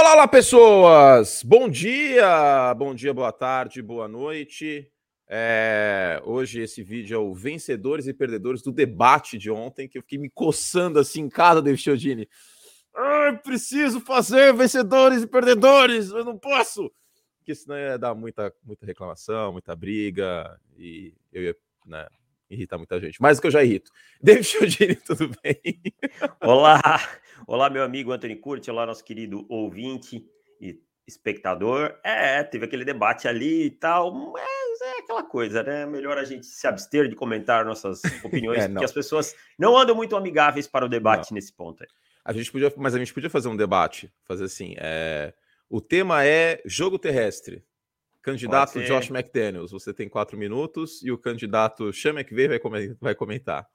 Olá, olá, pessoas! Bom dia, bom dia, boa tarde, boa noite. É, hoje esse vídeo é o vencedores e perdedores do debate de ontem, que eu fiquei me coçando assim em casa, David Chiodini. Ai, preciso fazer vencedores e perdedores, eu não posso! Porque senão ia dar muita, muita reclamação, muita briga, e eu ia né, irritar muita gente. Mais do que eu já irrito. David Chiodini, tudo bem? Olá! Olá, meu amigo Anthony Curti, olá, nosso querido ouvinte e espectador. É, teve aquele debate ali e tal, mas é aquela coisa, né? Melhor a gente se abster de comentar nossas opiniões, é, porque as pessoas não andam muito amigáveis para o debate não. nesse ponto aí. A gente podia, mas a gente podia fazer um debate, fazer assim. É... O tema é jogo terrestre. Candidato Josh McDaniels, você tem quatro minutos e o candidato Sean McVay vai comentar.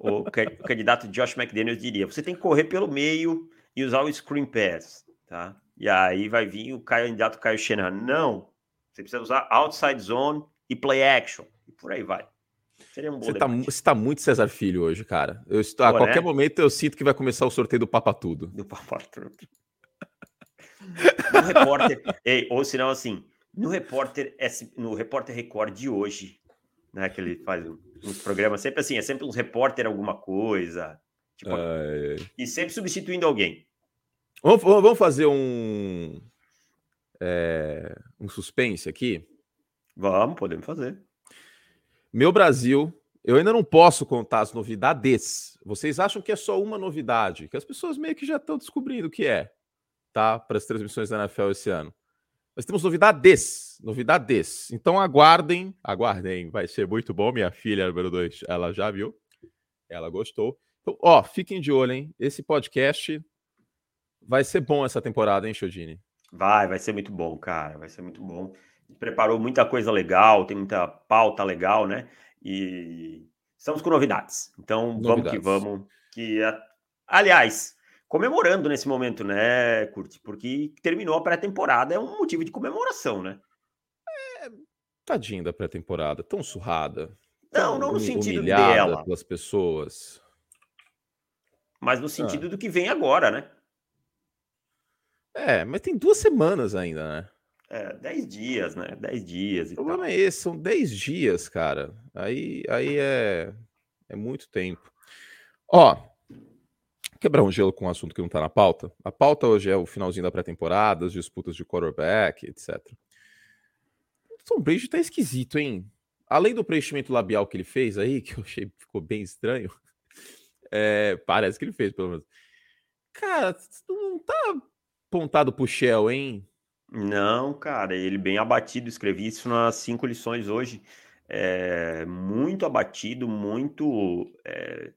O, candidato Josh McDaniels diria: você tem que correr pelo meio e usar o screen pass, tá? E aí vai vir o candidato Kyle Shanahan. Não, você precisa usar outside zone e play action. E por aí vai. Seria um bom você está tá muito César Filho hoje, cara. Eu estou, a qualquer né? momento eu sinto que vai começar o sorteio do Papa Tudo. Do Papa Tudo. no repórter, ei, ou senão assim, no repórter, no repórter Record de hoje, né? Que ele faz uns programas sempre assim, é sempre um repórter alguma coisa. Tipo, e sempre substituindo alguém. Vamos, vamos fazer um, é, um suspense aqui? Vamos, podemos fazer. Meu Brasil, eu ainda não posso contar as novidades. Vocês acham que é só uma novidade, que as pessoas meio que já estão descobrindo o que é, tá? Para as transmissões da NFL esse ano. Nós temos novidades, novidades. Então aguardem, aguardem. Vai ser muito bom. Minha filha, número 2, ela já viu. Ela gostou. Então, ó, fiquem de olho, hein? Esse podcast vai ser bom essa temporada, hein, Chodini? Vai, vai ser muito bom, cara. Vai ser muito bom. Preparou muita coisa legal, tem muita pauta legal, né? E estamos com novidades. Então, novidades. vamos que vamos. Que, aliás, comemorando nesse momento, né, Curti? Porque terminou a pré-temporada, é um motivo de comemoração, né? É, tadinha da pré-temporada, tão surrada. Não, não no sentido dela. pelas pessoas. Mas no sentido ah. do que vem agora, né? É, mas tem duas semanas ainda, né? É, dez dias, né? Dez dias. o problema tal. é esse, são dez dias, cara. Aí, aí é, é muito tempo. Ó, quebrar um gelo com um assunto que não está na pauta. A pauta hoje é o finalzinho da pré-temporada, as disputas de quarterback, etc. Tom Brady tá esquisito, hein? Além do preenchimento labial que ele fez aí, que eu achei ficou bem estranho, é, parece que ele fez, pelo menos. Cara, não tá apontado pro Shell, hein? Não, cara, ele bem abatido. Escrevi isso nas cinco lições hoje. É, muito abatido, muito é,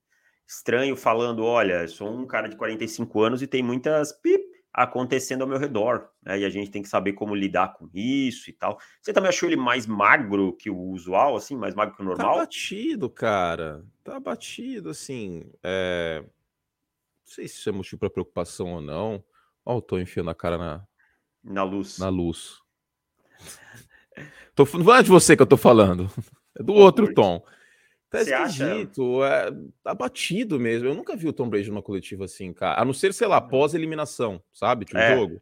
estranho falando: olha, sou um cara de 45 anos e tem muitas pip acontecendo ao meu redor, né? E a gente tem que saber como lidar com isso e tal. Você também achou ele mais magro que o usual, assim, mais magro que o tá normal? Tá batido, cara. Tá batido, assim. É... Não sei se isso é motivo para preocupação ou não. Ó, o Tom enfiando a cara na... Na luz. Na luz. tô... Não é de você que eu tô falando. É do outro Tom. Tá Você esquisito, acha? é, tá batido mesmo. Eu nunca vi o Tom Brady numa coletiva assim, cara. A não ser, sei lá, uhum. pós-eliminação, sabe? De um é. jogo.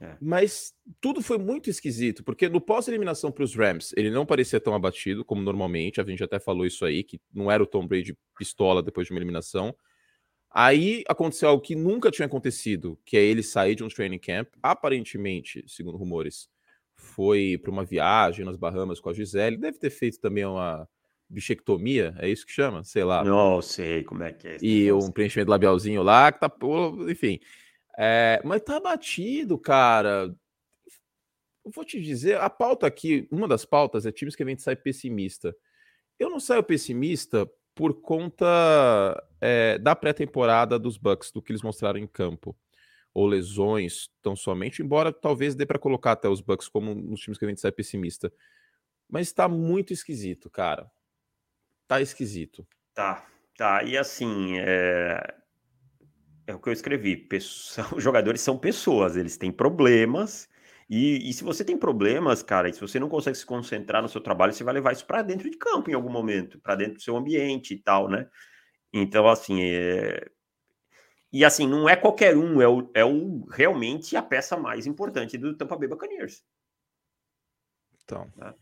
É. Mas tudo foi muito esquisito, porque no pós-eliminação para os Rams, ele não parecia tão abatido como normalmente. A gente até falou isso aí, que não era o Tom Brady pistola depois de uma eliminação. Aí aconteceu algo que nunca tinha acontecido, que é ele sair de um training camp. Aparentemente, segundo rumores, foi para uma viagem nas Bahamas com a Gisele. Deve ter feito também uma bichectomia, é isso que chama? Sei lá. Não sei como é que é. E um preenchimento labialzinho lá, que tá, enfim. É, mas tá batido, cara. Eu vou te dizer, a pauta aqui, uma das pautas é times que a gente sai pessimista. Eu não saio pessimista por conta é, da pré-temporada dos Bucks, do que eles mostraram em campo. Ou lesões tão somente, embora talvez dê para colocar até os Bucks como nos times que a gente sai pessimista. Mas está muito esquisito, cara tá esquisito. Tá, tá. E assim, é, é o que eu escrevi. Os jogadores são pessoas, eles têm problemas. E, e, se você tem problemas, cara, e se você não consegue se concentrar no seu trabalho, você vai levar isso para dentro de campo em algum momento, para dentro do seu ambiente e tal, né? Então, assim, é... E assim, não é qualquer um, é o, é o realmente a peça mais importante do Tampa Bay Buccaneers. Então. Né?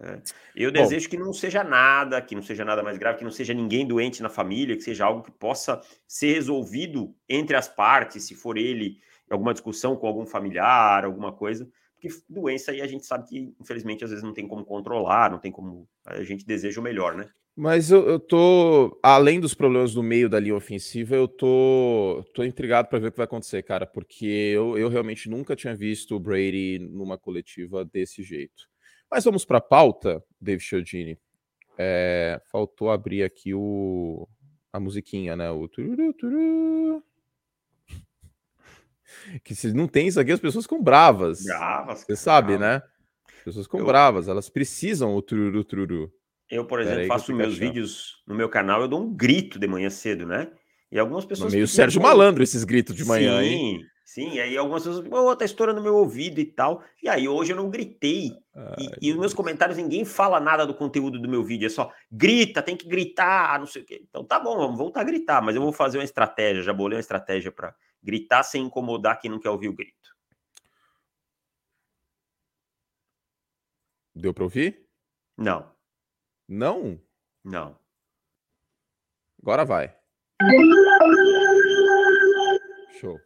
É. Eu Bom, desejo que não seja nada, que não seja nada mais grave, que não seja ninguém doente na família, que seja algo que possa ser resolvido entre as partes, se for ele alguma discussão com algum familiar, alguma coisa. Porque doença aí a gente sabe que, infelizmente, às vezes não tem como controlar, não tem como. A gente deseja o melhor, né? Mas eu, eu tô, além dos problemas do meio da linha ofensiva, eu tô, tô intrigado para ver o que vai acontecer, cara, porque eu, eu realmente nunca tinha visto o Brady numa coletiva desse jeito. Mas vamos para a pauta, David Chiodini. É, faltou abrir aqui o, a musiquinha, né? O tururu, tururu. Que se não tem isso aqui, as pessoas ficam bravas. Bravas. Você sabe, bravas. né? As pessoas ficam eu... bravas, elas precisam o tururu, tururu. Eu, por exemplo, faço meus achando. vídeos no meu canal, eu dou um grito de manhã cedo, né? E algumas pessoas. meio Sérgio Malandro esses gritos de manhã, sim, hein? Sim, e aí algumas pessoas, oh, tá estourando meu ouvido e tal. E aí hoje eu não gritei. Ai, e, e os meus comentários, ninguém fala nada do conteúdo do meu vídeo, é só grita, tem que gritar, não sei o quê. Então tá bom, vamos voltar a gritar, mas eu vou fazer uma estratégia, já bolei uma estratégia para gritar sem incomodar quem não quer ouvir o grito. Deu para ouvir? Não. Não? Não. Agora vai. Show.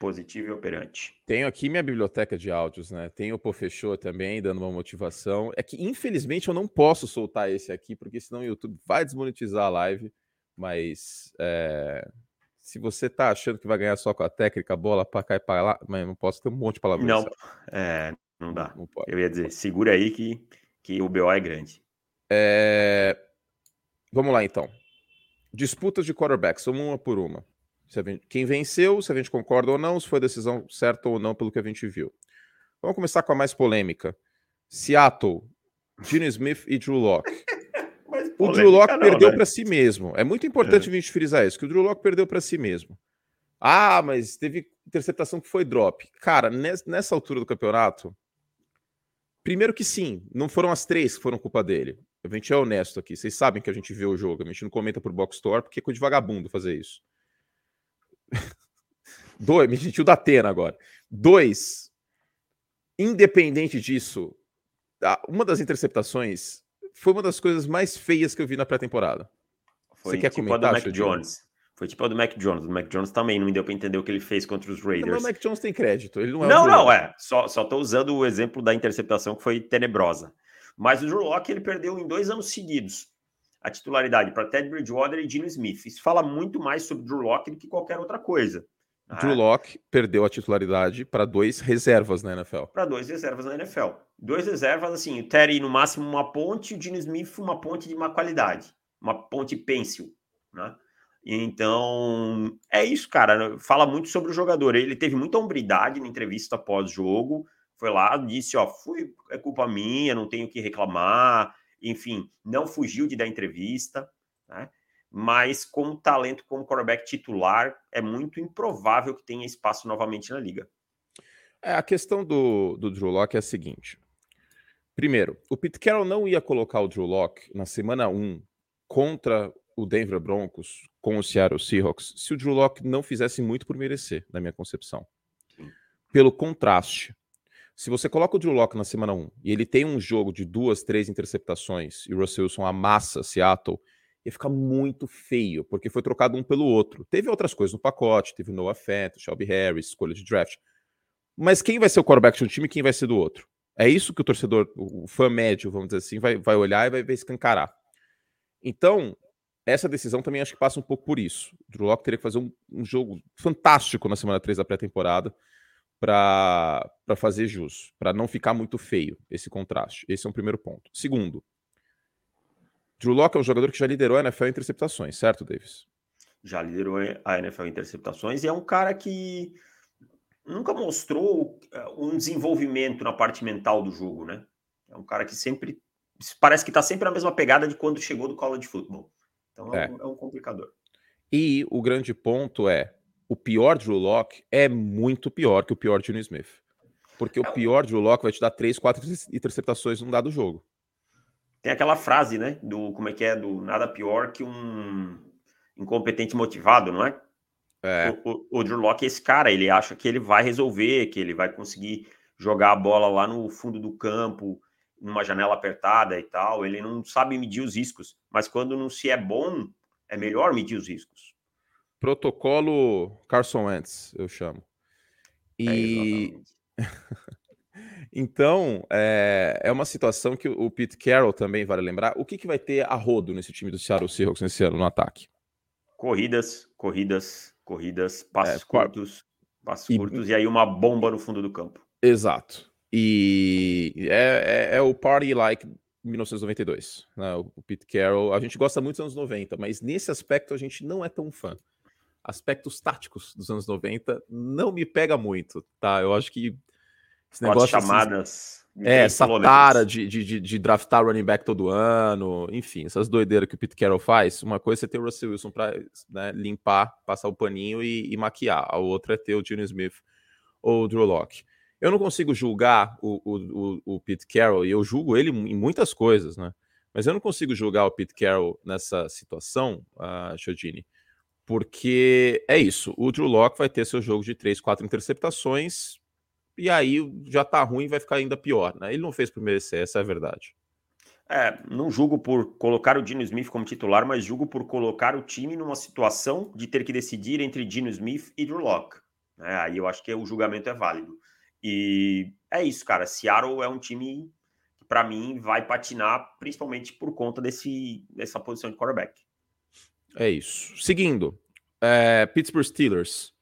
Positivo e operante. Tenho aqui minha biblioteca de áudios, né? Tenho o Pô Fechou também, dando uma motivação. É que, infelizmente, eu não posso soltar esse aqui, porque senão o YouTube vai desmonetizar a live. Mas é... se você tá achando que vai ganhar só com a técnica, bola para cá e para lá, mas não posso ter um monte de palavras. Não, é, não dá. Não, não eu ia dizer, segura aí que, que o BO é grande. É... Vamos lá, então. Disputas de quarterbacks, vamos uma por uma. Quem venceu, se a gente concorda ou não, se foi a decisão certa ou não pelo que a gente viu. Vamos começar com a mais polêmica. Seattle, Gene Smith e Drew Locke. o Drew Locke não, perdeu né? para si mesmo. É muito importante é. a gente frisar isso, que o Drew Locke perdeu para si mesmo. Ah, mas teve interceptação que foi drop. Cara, nessa altura do campeonato, primeiro que sim, não foram as três que foram culpa dele. A gente é honesto aqui. Vocês sabem que a gente vê o jogo, a gente não comenta por box store porque é coisa de vagabundo fazer isso. Dois, me sentiu da Atena agora. Dois, independente disso, uma das interceptações foi uma das coisas mais feias que eu vi na pré-temporada. Você quer tipo comentar, a do Mac Jones. Foi tipo a do Mac Jones. O Mac Jones também não me deu para entender o que ele fez contra os Raiders. Não, o Mac Jones tem crédito. Ele não é. Não, não, é. Só, só tô usando o exemplo da interceptação que foi tenebrosa. Mas o Drew Locke ele perdeu em dois anos seguidos a titularidade para Ted Bridgewater e Gino Smith. Isso fala muito mais sobre Drew Locke do que qualquer outra coisa. Drew Locke perdeu a titularidade para dois reservas na NFL. Para dois reservas na NFL. Dois reservas, assim, o Terry no máximo uma ponte, o Gino Smith uma ponte de má qualidade. Uma ponte pencil, né? Então, é isso, cara. Fala muito sobre o jogador. Ele teve muita hombridade na entrevista pós-jogo. Foi lá, disse: Ó, fui, é culpa minha, não tenho que reclamar enfim, não fugiu de dar entrevista, né? mas com talento como quarterback titular, é muito improvável que tenha espaço novamente na liga. É, a questão do, do Drew Locke é a seguinte. Primeiro, o Pete Carroll não ia colocar o Drew Locke na semana 1 contra o Denver Broncos com o Seattle Seahawks se o Drew Locke não fizesse muito por merecer, na minha concepção. Pelo contraste. Se você coloca o Drew Locke na semana 1 e ele tem um jogo de duas, três interceptações e o Russell Wilson amassa Seattle, ia ficar muito feio, porque foi trocado um pelo outro. Teve outras coisas no pacote, teve Noah Fent, Shelby Harris, escolha de draft. Mas quem vai ser o quarterback de um time e quem vai ser do outro? É isso que o torcedor, o fã médio, vamos dizer assim, vai, vai olhar e vai ver escancarar. Então, essa decisão também acho que passa um pouco por isso. O Drew Locke teria que fazer um, um jogo fantástico na semana 3 da pré-temporada para fazer jus, para não ficar muito feio esse contraste. Esse é um primeiro ponto. Segundo, Drew Locke é um jogador que já liderou a NFL em interceptações, certo, Davis? Já liderou a NFL em interceptações e é um cara que nunca mostrou eh, um desenvolvimento na parte mental do jogo, né? É um cara que sempre parece que está sempre na mesma pegada de quando chegou do college football. Então é, é. Um, é um complicador. E o grande ponto é o pior Drew Locke é muito pior que o pior Gino Smith. Porque o é pior Drew Locke vai te dar três, quatro interceptações num dado jogo. Tem aquela frase, né? Do como é que é? Do nada pior que um incompetente motivado, não é? É. O, o, o Drew Locke é esse cara, ele acha que ele vai resolver, que ele vai conseguir jogar a bola lá no fundo do campo, numa janela apertada e tal. Ele não sabe medir os riscos, mas quando não se é bom, é melhor medir os riscos. Protocolo Carson Wentz, eu chamo. E é, então é, é uma situação que o Pete Carroll também vale lembrar. O que, que vai ter a rodo nesse time do Seattle Seahawks nesse ano no ataque? Corridas, corridas, corridas, passos é, curtos, passos e... curtos e aí uma bomba no fundo do campo. Exato. E é, é, é o party like 1992. Né? O Pete Carroll, a gente gosta muito dos anos 90, mas nesse aspecto a gente não é tão fã. Aspectos táticos dos anos 90 não me pega muito, tá? Eu acho que esse negócio. Assim, chamadas. é, essa tara de, de, de, draftar running back todo ano, enfim, essas doideiras que o Pete Carroll faz. Uma coisa é ter o Russell Wilson para né, limpar, passar o paninho e, e, maquiar, a outra é ter o Gene Smith ou o Drew Locke. Eu não consigo julgar o, o, o, o Pete Carroll, e eu julgo ele em muitas coisas, né? Mas eu não consigo julgar o Pete Carroll nessa situação, uh, Chodini, porque é isso. O Drew Locke vai ter seu jogo de três, quatro interceptações, e aí já tá ruim vai ficar ainda pior, né? Ele não fez por merecer, essa é a verdade. É, não julgo por colocar o Dino Smith como titular, mas julgo por colocar o time numa situação de ter que decidir entre Dino Smith e Drew Locke. É, aí eu acho que o julgamento é válido. E é isso, cara. Seattle é um time que, para mim, vai patinar principalmente por conta desse, dessa posição de quarterback. É isso. Seguindo, é, Pittsburgh Steelers.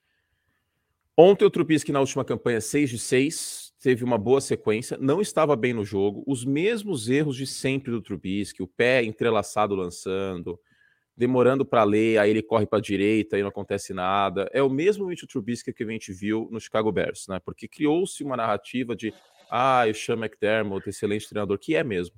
Ontem o Trubisky na última campanha 6 de 6, teve uma boa sequência, não estava bem no jogo, os mesmos erros de sempre do Trubisky, o pé entrelaçado lançando, demorando para ler, aí ele corre para a direita e não acontece nada. É o mesmo Mitchell Trubisky que a gente viu no Chicago Bears, né? Porque criou-se uma narrativa de ah, o Sean McDermott, excelente treinador, que é mesmo.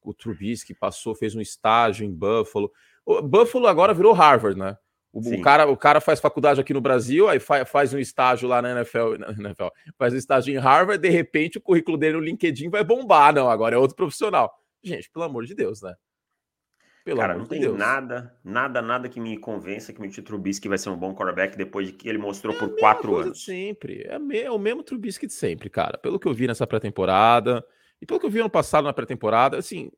O Trubisky passou, fez um estágio em Buffalo. O Buffalo agora virou Harvard, né? O, o, cara, o cara faz faculdade aqui no Brasil, aí faz, faz um estágio lá na NFL, na NFL, faz um estágio em Harvard, de repente o currículo dele no LinkedIn vai bombar. Não, agora é outro profissional. Gente, pelo amor de Deus, né? Pelo Cara, não tem Deus. nada, nada, nada que me convença que o Mitch Trubisky vai ser um bom quarterback depois de que ele mostrou é por quatro anos. sempre. É, me, é, o mesmo Trubisky de sempre, cara. Pelo que eu vi nessa pré-temporada e pelo que eu vi ano passado na pré-temporada, assim,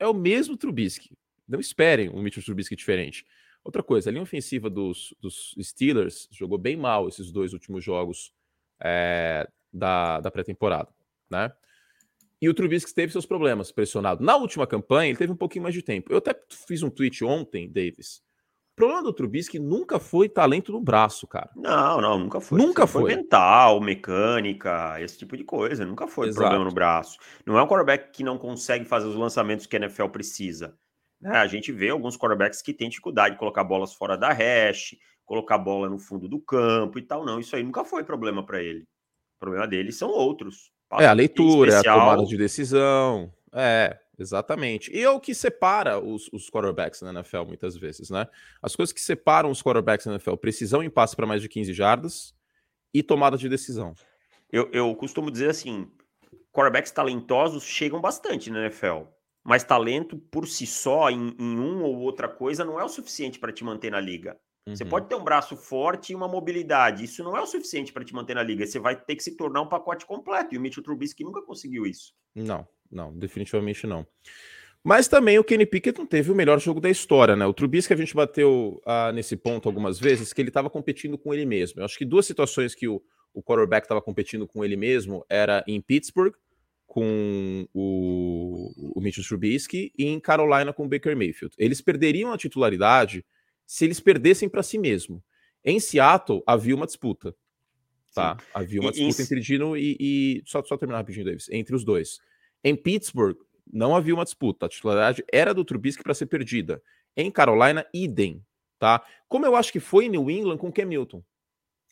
é o mesmo Trubisky. Não esperem um Mitch Trubisky diferente. Outra coisa, a linha ofensiva dos, dos Steelers jogou bem mal esses dois últimos jogos é, da, da pré-temporada, né? E o Trubisky teve seus problemas, pressionado. Na última campanha, ele teve um pouquinho mais de tempo. Eu até fiz um tweet ontem, Davis. O problema do Trubisky nunca foi talento no braço, cara. Não, não, nunca foi. Nunca foi. foi. mental, mecânica, esse tipo de coisa. Nunca foi Exato. problema no braço. Não é um quarterback que não consegue fazer os lançamentos que a NFL precisa. Né? A gente vê alguns quarterbacks que têm dificuldade de colocar bolas fora da hash, colocar bola no fundo do campo e tal. Não, isso aí nunca foi problema para ele. O problema dele são outros. É a leitura, é a tomada de decisão. É, exatamente. E é o que separa os, os quarterbacks na NFL muitas vezes, né? As coisas que separam os quarterbacks na NFL, precisão em passe para mais de 15 jardas e tomada de decisão. Eu, eu costumo dizer assim, quarterbacks talentosos chegam bastante na NFL, mas talento por si só em, em um ou outra coisa não é o suficiente para te manter na liga. Uhum. Você pode ter um braço forte e uma mobilidade. Isso não é o suficiente para te manter na liga. Você vai ter que se tornar um pacote completo. E o Mitchell Trubisky nunca conseguiu isso. Não, não, definitivamente não. Mas também o Kenny Pickett não teve o melhor jogo da história, né? O Trubisky a gente bateu ah, nesse ponto algumas vezes que ele estava competindo com ele mesmo. Eu acho que duas situações que o, o quarterback estava competindo com ele mesmo era em Pittsburgh com o, o Mitchell Trubisky e em Carolina com o Baker Mayfield. Eles perderiam a titularidade se eles perdessem para si mesmo. Em Seattle havia uma disputa. Tá? Sim. Havia uma disputa e, entre Dino e, e. Só, só terminar rapidinho, Davis. Entre os dois. Em Pittsburgh, não havia uma disputa. A titularidade era do Trubisky para ser perdida. Em Carolina, idem. Tá? Como eu acho que foi em New England com o Cam Newton.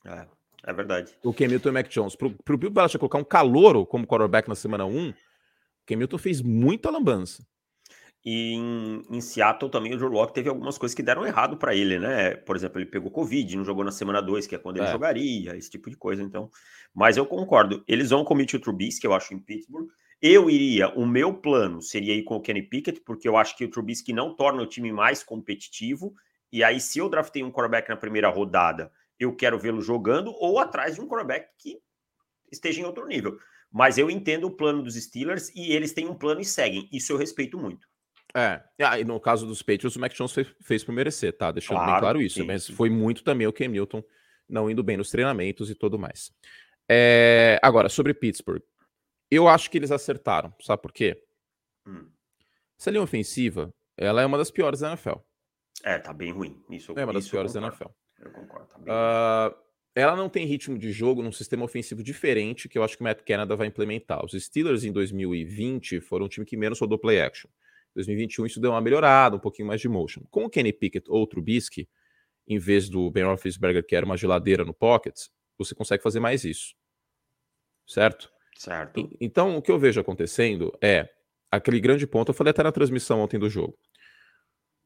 É, é verdade. O Newton e o Mac Jones. Pro, pro Bill Belichick colocar um calouro como quarterback na semana 1, o Newton fez muita lambança. E em, em, Seattle também o Drew Locke teve algumas coisas que deram errado para ele, né? Por exemplo, ele pegou Covid, não jogou na semana 2, que é quando ele é. jogaria, esse tipo de coisa. Então, mas eu concordo. Eles vão com o Mitchell Trubisky, eu acho, em Pittsburgh. Eu iria, o meu plano seria ir com o Kenny Pickett, porque eu acho que o Trubisky não torna o time mais competitivo. E aí, se eu draftei um quarterback na primeira rodada eu quero vê-lo jogando ou atrás de um quarterback que esteja em outro nível. Mas eu entendo o plano dos Steelers e eles têm um plano e seguem. Isso eu respeito muito. É, ah, e no caso dos Patriots, o Mac Jones fez, fez por merecer, tá? Deixando claro, bem claro isso. Sim, mas foi muito também o Ken Newton não indo bem nos treinamentos e tudo mais. É, agora, sobre Pittsburgh. Eu acho que eles acertaram. Sabe por quê? Hum. Essa linha ofensiva, ela é uma das piores da NFL. É, tá bem ruim. Isso, é uma das piores da NFL. Eu concordo. Uh, ela não tem ritmo de jogo num sistema ofensivo diferente que eu acho que o Matt Canada vai implementar. Os Steelers em 2020 foram o time que menos rodou play action. 2021 isso deu uma melhorada, um pouquinho mais de motion. Com o Kenny Pickett ou o Trubisky, em vez do Ben Roethlisberger, que era uma geladeira no pocket, você consegue fazer mais isso. Certo? Certo. E, então, o que eu vejo acontecendo é aquele grande ponto, eu falei até na transmissão ontem do jogo.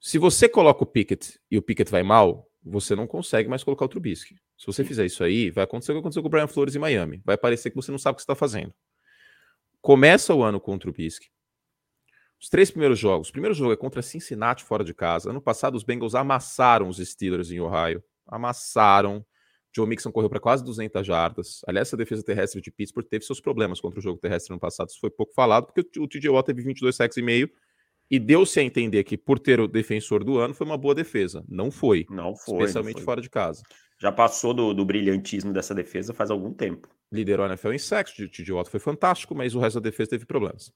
Se você coloca o Pickett e o Pickett vai mal, você não consegue mais colocar o Trubisky. Se você fizer isso aí, vai acontecer o que aconteceu com o Brian Flores em Miami. Vai parecer que você não sabe o que está fazendo. Começa o ano com o Trubisky. Os três primeiros jogos. O primeiro jogo é contra Cincinnati fora de casa. Ano passado, os Bengals amassaram os Steelers em Ohio. Amassaram. Joe Mixon correu para quase 200 jardas. Aliás, essa defesa terrestre de Pittsburgh teve seus problemas contra o jogo terrestre no passado. Isso foi pouco falado, porque o TJ Watt teve 22 sacks e meio. E deu-se a entender que, por ter o defensor do ano, foi uma boa defesa. Não foi. Não foi. Especialmente não foi. fora de casa. Já passou do, do, brilhantismo dessa defesa faz algum tempo. Liderou a NFL em sacks. O TJ Watt foi fantástico, mas o resto da defesa teve problemas.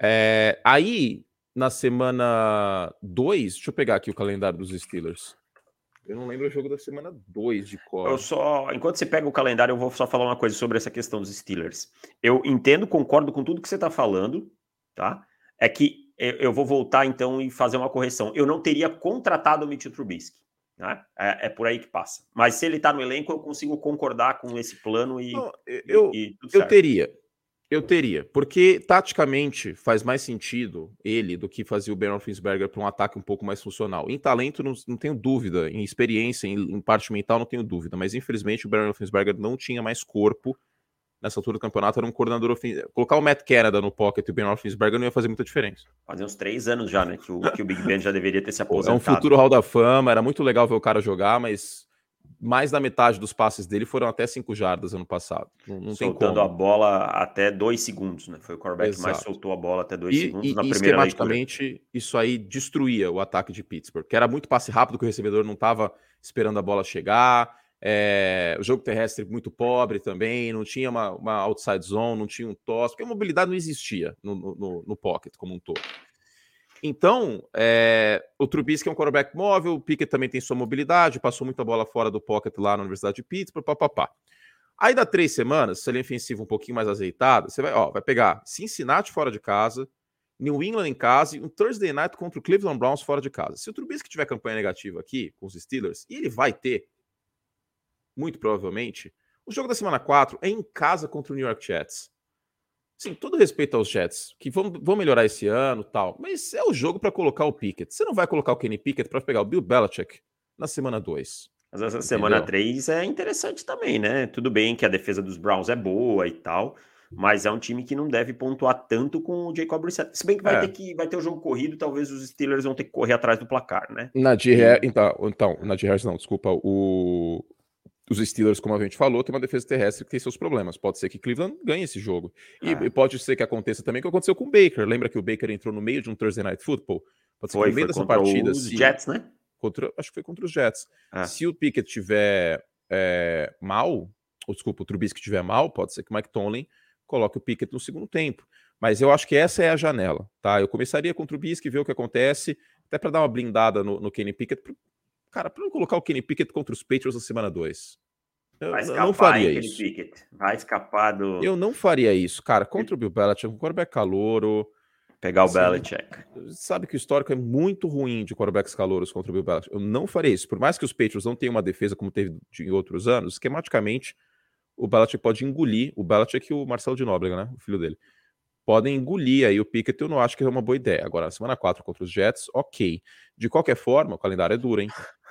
É, aí, na semana 2, deixa eu pegar aqui o calendário dos Steelers. Eu não lembro o jogo da semana 2 de cor. Eu só, enquanto você pega o calendário, eu vou só falar uma coisa sobre essa questão dos Steelers. Eu entendo, concordo com tudo que você está falando, tá? É que eu vou voltar então e fazer uma correção. Eu não teria contratado o Mitchell Trubisky. Né? É, é, por aí que passa. Mas se ele está no elenco, eu consigo concordar com esse plano e. Não, eu, e, e eu teria. Eu teria, porque taticamente faz mais sentido ele do que fazer o Ben Roethlisberger para um ataque um pouco mais funcional. Em talento, não, não tenho dúvida, em experiência, em, em, parte mental, não tenho dúvida, mas infelizmente o Ben Roethlisberger não tinha mais corpo nessa altura do campeonato, era um coordenador ofensivo. Colocar o Matt Canada no pocket e o Ben Roethlisberger não ia fazer muita diferença. Fazia uns três anos já, né, que o, que o Big Ben já deveria ter se aposentado. É um futuro Hall da Fama, era muito legal ver o cara jogar, mas mais da metade dos passes dele foram até 5 jardas ano passado. Não, não Soltando a bola até 2 segundos, né? Foi o quarterback que mais soltou a bola até 2 segundos e, na e primeira esquematicamente, leitura. isso aí destruía o ataque de Pittsburgh, que era muito passe rápido, que o recebedor não estava esperando a bola chegar. É, o jogo terrestre muito pobre também, não tinha uma, uma outside zone, não tinha um toss, porque a mobilidade não existia no, no, no pocket como um todo. Então, é, o Trubisky é um quarterback móvel, o Pickett também tem sua mobilidade, passou muita bola fora do pocket lá na Universidade de Pittsburgh, papapá. Aí dá três semanas, se ele é ofensivo um pouquinho mais azeitado, você vai, ó, vai pegar Cincinnati fora de casa, New England em casa e um Thursday Night contra o Cleveland Browns fora de casa. Se o Trubisky tiver campanha negativa aqui com os Steelers, e ele vai ter, muito provavelmente, o jogo da semana 4 é em casa contra o New York Jets. Sim, todo respeito aos Jets, que vão, vão melhorar esse ano tal, mas é o jogo para colocar o Pickett. Você não vai colocar o Kenny Pickett para pegar o Bill Belichick na semana 2. Mas essa Entendeu? semana 3 é interessante também, né? Tudo bem que a defesa dos Browns é boa e tal, mas é um time que não deve pontuar tanto com o Jacob Brissett. Se bem que vai é. ter que vai ter o jogo corrido, talvez os Steelers vão ter que correr atrás do placar, né? Na de e... então, então, na de Harris não, desculpa, o os Steelers, como a gente falou, tem uma defesa terrestre que tem seus problemas. Pode ser que Cleveland ganhe esse jogo. E, ah. e pode ser que aconteça também o que aconteceu com o Baker. Lembra que o Baker entrou no meio de um Thursday Night Football? Pode ser foi, que no meio dessa partida. Os se... Jets, né? Contra, acho que foi contra os Jets. Ah. Se o Pickett tiver é, mal, ou desculpa, o Trubisky tiver mal, pode ser que o Mike Tomlin coloque o Pickett no segundo tempo. Mas eu acho que essa é a janela, tá? Eu começaria com o Trubisky, ver o que acontece, até para dar uma blindada no, no Kenny Pickett, Cara, para não colocar o Kenny Pickett contra os Patriots na semana 2. Eu não faria isso. Pickett. Vai escapar do. Eu não faria isso, cara. Contra o Bill Belichick, um quarterback calouro. Pegar o assim, Belichick. Sabe que o histórico é muito ruim de quarterbacks calouros contra o Bill Belichick. Eu não faria isso. Por mais que os Patriots não tenham uma defesa como teve em outros anos, esquematicamente, o Belichick pode engolir. O Belichick e o Marcelo de Nóbrega, né? O filho dele podem engolir aí o Pickett, eu não acho que é uma boa ideia. Agora, semana 4 contra os Jets, ok. De qualquer forma, o calendário é duro, hein?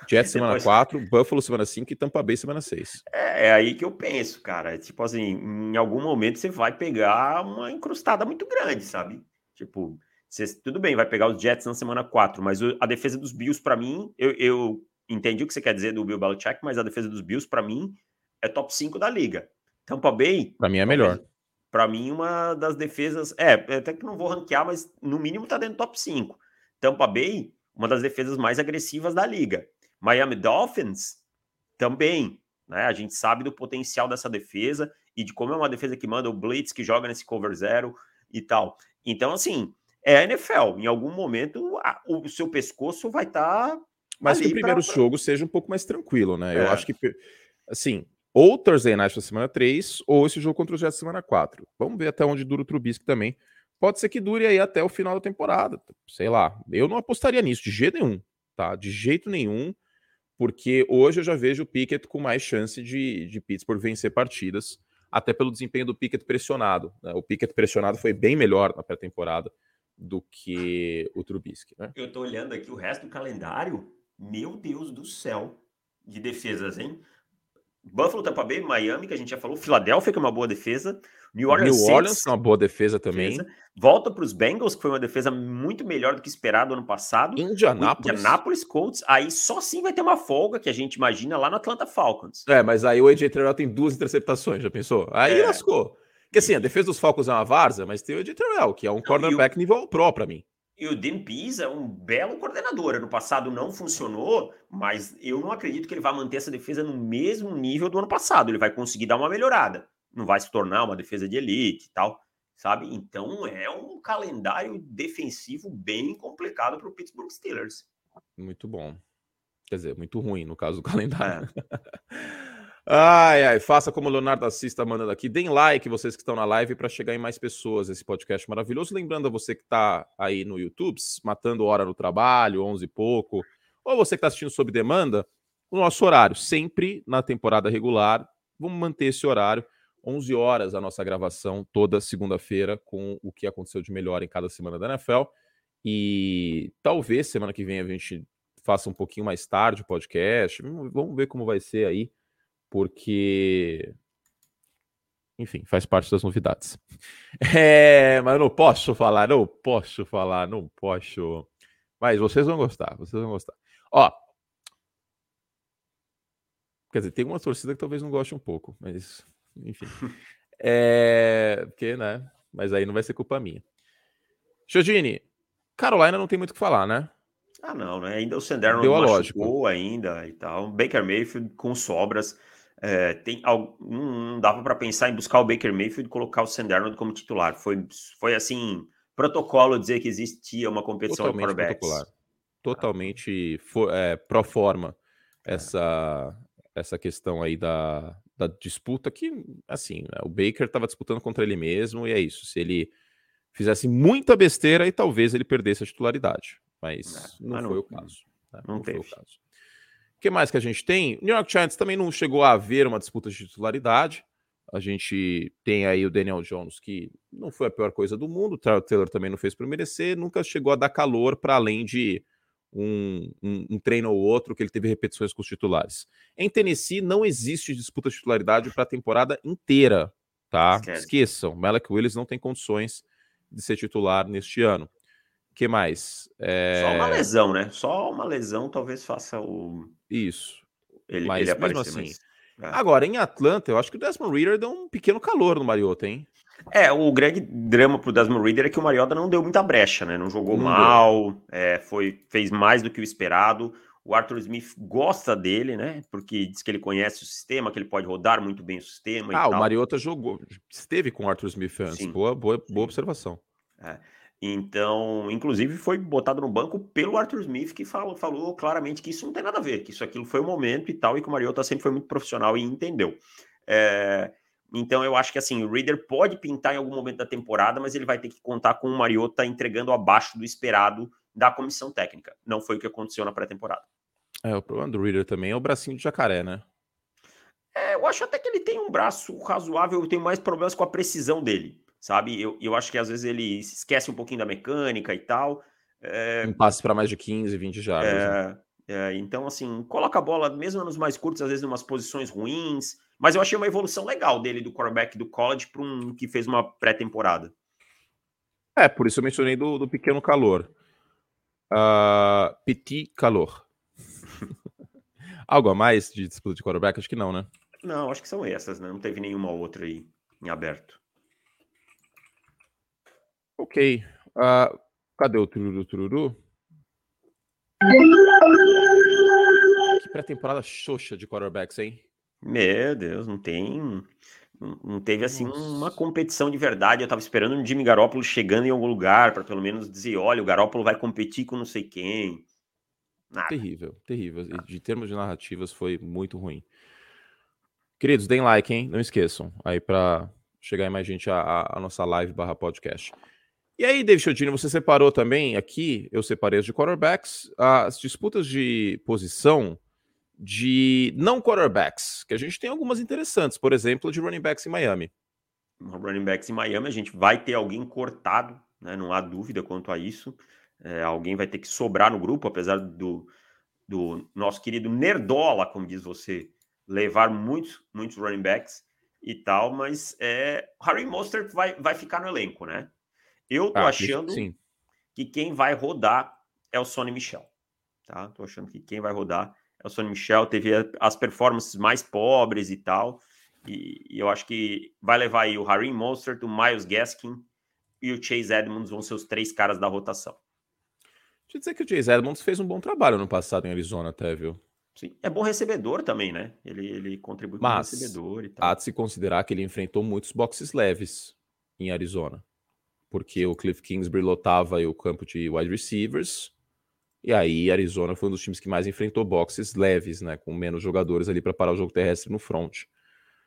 Jets semana Depois... 4, Buffalo semana 5 e Tampa Bay semana 6. É, é, aí que eu penso, cara. Tipo assim, em algum momento você vai pegar uma encrustada muito grande, sabe? Tipo, você, tudo bem, vai pegar os Jets na semana 4, mas a defesa dos Bills, para mim, eu, eu entendi o que você quer dizer do Bill Belichick, mas a defesa dos Bills, para mim, é top 5 da liga. Tampa Bay. Para mim é melhor. Para mim, uma das defesas. É, até que não vou ranquear, mas no mínimo tá dentro do top 5. Tampa Bay, uma das defesas mais agressivas da liga. Miami Dolphins, também. Né? A gente sabe do potencial dessa defesa e de como é uma defesa que manda o blitz, que joga nesse cover zero e tal. Então, assim, é a NFL. Em algum momento, a, o seu pescoço vai estar. Tá Mas que o primeiro pra... jogo seja um pouco mais tranquilo, né? É. Eu acho que, assim, ou Thursday Night da semana 3, ou esse jogo contra o Jets semana 4. Vamos ver até onde dura o Trubisky também. Pode ser que dure aí até o final da temporada. Sei lá. Eu não apostaria nisso de jeito nenhum, tá? De jeito nenhum porque hoje eu já vejo o Pickett com mais chance de, de Pittsburgh vencer partidas, até pelo desempenho do Pickett pressionado. Né? O Pickett pressionado foi bem melhor na pré-temporada do que o Trubisky. Né? Eu tô olhando aqui o resto do calendário, meu Deus do céu, de defesas, hein? Buffalo, Tampa Bay, Miami, que a gente já falou, Filadélfia, que é uma boa defesa, New Orleans, New Orleans é uma boa defesa também. Defesa. Volta para os Bengals, que foi uma defesa muito melhor do que esperado ano passado. Indianapolis. Indianapolis Colts, aí só sim vai ter uma folga que a gente imagina lá no Atlanta Falcons. É, mas aí o AJ Terrell tem duas interceptações, já pensou? Aí é. lascou. Porque assim, a defesa dos Falcons é uma várzea, mas tem o AJ Terrell, que é um cornerback o... nível pro para mim. E o Dean Pease é um belo coordenador. Ano passado não funcionou, mas eu não acredito que ele vai manter essa defesa no mesmo nível do ano passado. Ele vai conseguir dar uma melhorada. Não vai se tornar uma defesa de elite e tal, sabe? Então é um calendário defensivo bem complicado para o Pittsburgh Steelers. Muito bom. Quer dizer, muito ruim no caso do calendário. É. Ai, ai, faça como o Leonardo Assis está mandando aqui. Deem like, vocês que estão na live, para chegar em mais pessoas esse podcast maravilhoso. Lembrando a você que está aí no YouTube, matando hora no trabalho, 11 e pouco, ou você que está assistindo sob demanda, o nosso horário, sempre na temporada regular. Vamos manter esse horário, 11 horas a nossa gravação, toda segunda-feira, com o que aconteceu de melhor em cada semana da NFL. E talvez semana que vem a gente faça um pouquinho mais tarde o podcast. Vamos ver como vai ser aí porque enfim, faz parte das novidades. É, mas eu não posso falar, não posso falar, não posso. Mas vocês vão gostar, vocês vão gostar. Ó, quer dizer, tem uma torcida que talvez não goste um pouco, mas enfim. É, porque, né? Mas aí não vai ser culpa minha. Chodini, Carolina não tem muito o que falar, né? Ah, não, né? Ainda o Sender não machucou ainda e tal. Baker Mayfield com sobras. É, tem, não dava para pensar em buscar o Baker Mayfield e colocar o Sandarnold como titular. Foi, foi assim, protocolo dizer que existia uma competição Totalmente de quarterbacks. Totalmente for, é, pro forma essa, essa questão aí da, da disputa que, assim, o Baker estava disputando contra ele mesmo e é isso. Se ele fizesse muita besteira, aí talvez ele perdesse a titularidade. Mas é, não, não foi o caso. Né? Não, não, teve. foi o caso que mais que a gente tem? New York Giants também não chegou a haver uma disputa de titularidade. A gente tem aí o Daniel Jones, que não foi a pior coisa do mundo. O Taylor também não fez por merecer. Nunca chegou a dar calor para além de um, um, um, treino ou outro que ele teve repetições com os titulares. Em Tennessee não existe disputa de titularidade para a temporada inteira, tá? Esquece. Esqueçam. Malek Willis não tem condições de ser titular neste ano que mais? É... Só uma lesão, né? Só uma lesão talvez faça o. Isso. Ele, mas, ele aparecer assim. Mas... É. Agora, em Atlanta, eu acho que o Desmond Reader deu um pequeno calor no Mariota, hein? É, o grande drama pro Desmond Reader é que o Mariota não deu muita brecha, né? Não jogou não mal, é, foi, fez mais do que o esperado. O Arthur Smith gosta dele, né? Porque diz que ele conhece o sistema, que ele pode rodar muito bem o sistema. Ah, o Mariota jogou, esteve com o Arthur Smith antes. Sim. Boa, boa, boa observação. É. Então, inclusive, foi botado no banco pelo Arthur Smith, que falou, falou claramente que isso não tem nada a ver, que isso aquilo foi o momento e tal, e que o Mariota sempre foi muito profissional e entendeu. É, então, eu acho que assim, o Reader pode pintar em algum momento da temporada, mas ele vai ter que contar com o Mariota entregando abaixo do esperado da comissão técnica. Não foi o que aconteceu na pré-temporada. É, o problema do Reader também é o bracinho de jacaré, né? É, eu acho até que ele tem um braço razoável, eu tenho mais problemas com a precisão dele sabe? Eu, eu acho que às vezes ele esquece um pouquinho da mecânica e tal. É... Um passe para mais de 15, 20 jardas. É, né? é, então, assim, coloca a bola mesmo nos mais curtos, às vezes em umas posições ruins. Mas eu achei uma evolução legal dele, do quarterback do college, para um que fez uma pré-temporada. É, por isso eu mencionei do, do pequeno calor. Uh, petit calor. Algo a mais de disputa de quarterback? Acho que não, né? Não, acho que são essas, né? Não teve nenhuma outra aí em aberto. Ok. Uh, cadê o Tururu Tururu? Que pré-temporada xoxa de quarterbacks, hein? Meu Deus, não tem. Não teve assim Nossa. uma competição de verdade. Eu tava esperando um Jimmy Garoppolo chegando em algum lugar para pelo menos dizer: olha, o Garoppolo vai competir com não sei quem. Nada. Terrível, terrível. De termos de narrativas foi muito ruim. Queridos, deem like, hein? Não esqueçam. Aí para chegar mais gente a, a, nossa live barra podcast. E aí, David Chodini, você separou também aqui, eu separei as de quarterbacks, as disputas de posição de não quarterbacks, que a gente tem algumas interessantes, por exemplo, de running backs em Miami. Running backs em Miami, a gente vai ter alguém cortado, né? Não há dúvida quanto a isso. É, alguém vai ter que sobrar no grupo, apesar do, do nosso querido Nerdola, como diz você, levar muitos, muitos running backs e tal, mas é, Harry Mostert vai, vai ficar no elenco, né? Eu tô ah, achando sim. que quem vai rodar é o Sonny Michel, tá? Tô achando que quem vai rodar é o Sonny Michel, teve as performances mais pobres e tal, e, e eu acho que vai levar aí o Harry Mostert, o Miles Gaskin e o Chase Edmonds vão ser os três caras da rotação. Deixa eu dizer que o Chase Edmonds fez um bom trabalho no passado em Arizona até, viu? Sim. É bom recebedor também, né? Ele, ele contribui como Mas, recebedor e tal. Há de se considerar que ele enfrentou muitos boxes leves em Arizona. Porque o Cliff Kingsbury lotava o campo de wide receivers. E aí, Arizona foi um dos times que mais enfrentou boxes leves, né? Com menos jogadores ali para parar o jogo terrestre no front.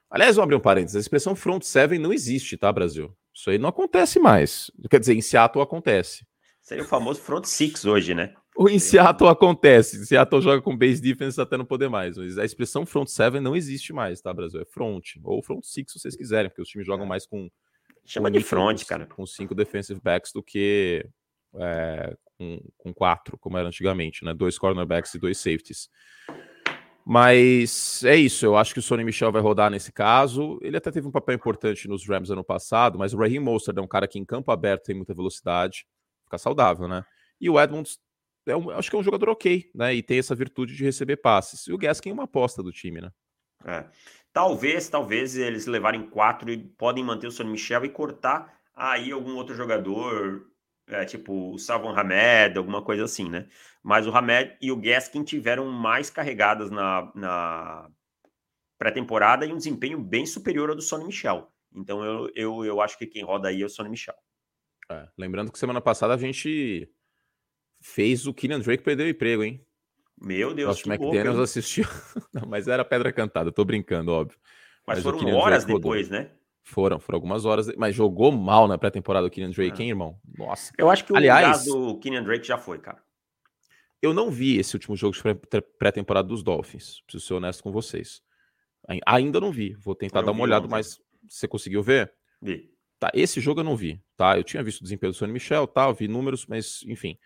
Aliás, vamos abrir um parênteses. A expressão front seven não existe, tá, Brasil? Isso aí não acontece mais. Quer dizer, em Seattle acontece. Seria o famoso front six hoje, né? O em Seattle acontece. Seattle joga com base defense até não poder mais. Mas a expressão front seven não existe mais, tá, Brasil? É front. Ou front six, se vocês quiserem, porque os times jogam é. mais com. Chama de front, com, cara. Com cinco defensive backs do que é, com, com quatro, como era antigamente, né? Dois cornerbacks e dois safeties. Mas é isso, eu acho que o Sonny Michel vai rodar nesse caso. Ele até teve um papel importante nos Rams ano passado, mas o Raheem Mostert é um cara que em campo aberto tem muita velocidade, fica saudável, né? E o Edmonds é um, acho que é um jogador ok, né? E tem essa virtude de receber passes. E o Gaskin é uma aposta do time, né? É. Talvez, talvez eles levarem quatro e podem manter o Sonny Michel e cortar aí algum outro jogador, é, tipo o Savon Hamed, alguma coisa assim, né? Mas o Hamed e o Gaskin tiveram mais carregadas na, na pré-temporada e um desempenho bem superior ao do Sonny Michel. Então eu, eu, eu acho que quem roda aí é o Sonny Michel. É, lembrando que semana passada a gente fez o Killian Drake perder o emprego, hein? Meu Deus, Josh McDaniels assistiu. Não, mas era pedra cantada, tô brincando, óbvio. Mas, mas foram horas depois, né? Foram, foram algumas horas, mas jogou mal na pré-temporada do Killian Drake, ah. hein, irmão? Nossa. Eu acho que o Aliás, do Killian Drake já foi, cara. Eu não vi esse último jogo de pré-temporada dos Dolphins, preciso ser honesto com vocês. Ainda não vi, vou tentar dar uma olhada, mas você conseguiu ver? Vi. Tá, esse jogo eu não vi, tá? Eu tinha visto o desempenho do Sonny Michel, tá? Eu vi números, mas enfim.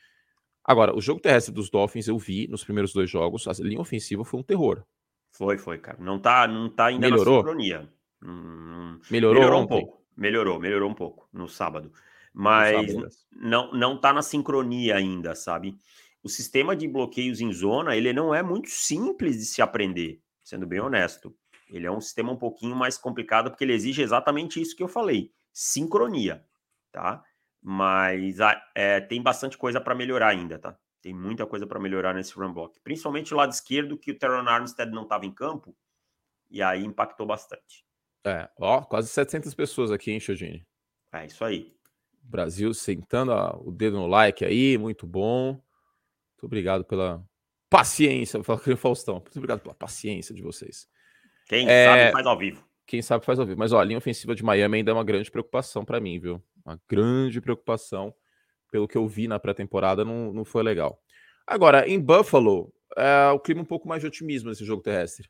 Agora, o jogo terrestre dos Dolphins eu vi nos primeiros dois jogos, a linha ofensiva foi um terror. Foi, foi, cara. Não tá, não tá ainda melhorou? na sincronia. Hum, melhorou, melhorou um pouco. Melhorou, melhorou um pouco no sábado. Mas no sábado. não, não tá na sincronia ainda, sabe? O sistema de bloqueios em zona, ele não é muito simples de se aprender, sendo bem honesto. Ele é um sistema um pouquinho mais complicado porque ele exige exatamente isso que eu falei sincronia, tá? Mas é, tem bastante coisa para melhorar ainda, tá? Tem muita coisa para melhorar nesse run block, principalmente o lado esquerdo, que o Teron Armstead não estava em campo, e aí impactou bastante. É, ó, quase 700 pessoas aqui, hein, Chodini? É isso aí. Brasil sentando ó, o dedo no like aí, muito bom. Muito obrigado pela paciência, falar Faustão. Muito obrigado pela paciência de vocês. Quem é... sabe faz ao vivo. Quem sabe faz ao vivo. Mas ó, a linha ofensiva de Miami ainda é uma grande preocupação para mim, viu? Uma grande preocupação. Pelo que eu vi na pré-temporada, não, não foi legal. Agora, em Buffalo, é o clima um pouco mais de otimismo nesse jogo terrestre.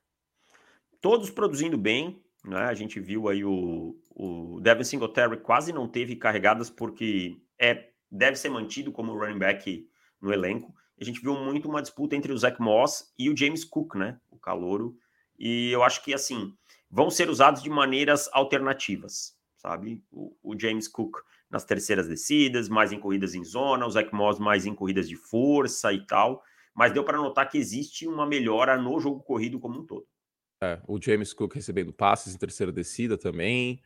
Todos produzindo bem, né? A gente viu aí o, o Devin Singletary quase não teve carregadas porque é deve ser mantido como running back no elenco. A gente viu muito uma disputa entre o Zach Moss e o James Cook, né? O calouro. E eu acho que assim, vão ser usados de maneiras alternativas, sabe? O, o, James Cook nas terceiras descidas, mais em corridas em zona, o Zach Moss mais em corridas de força e tal, mas deu para notar que existe uma melhora no jogo corrido como um todo. É, o James Cook recebendo passes em terceira descida também.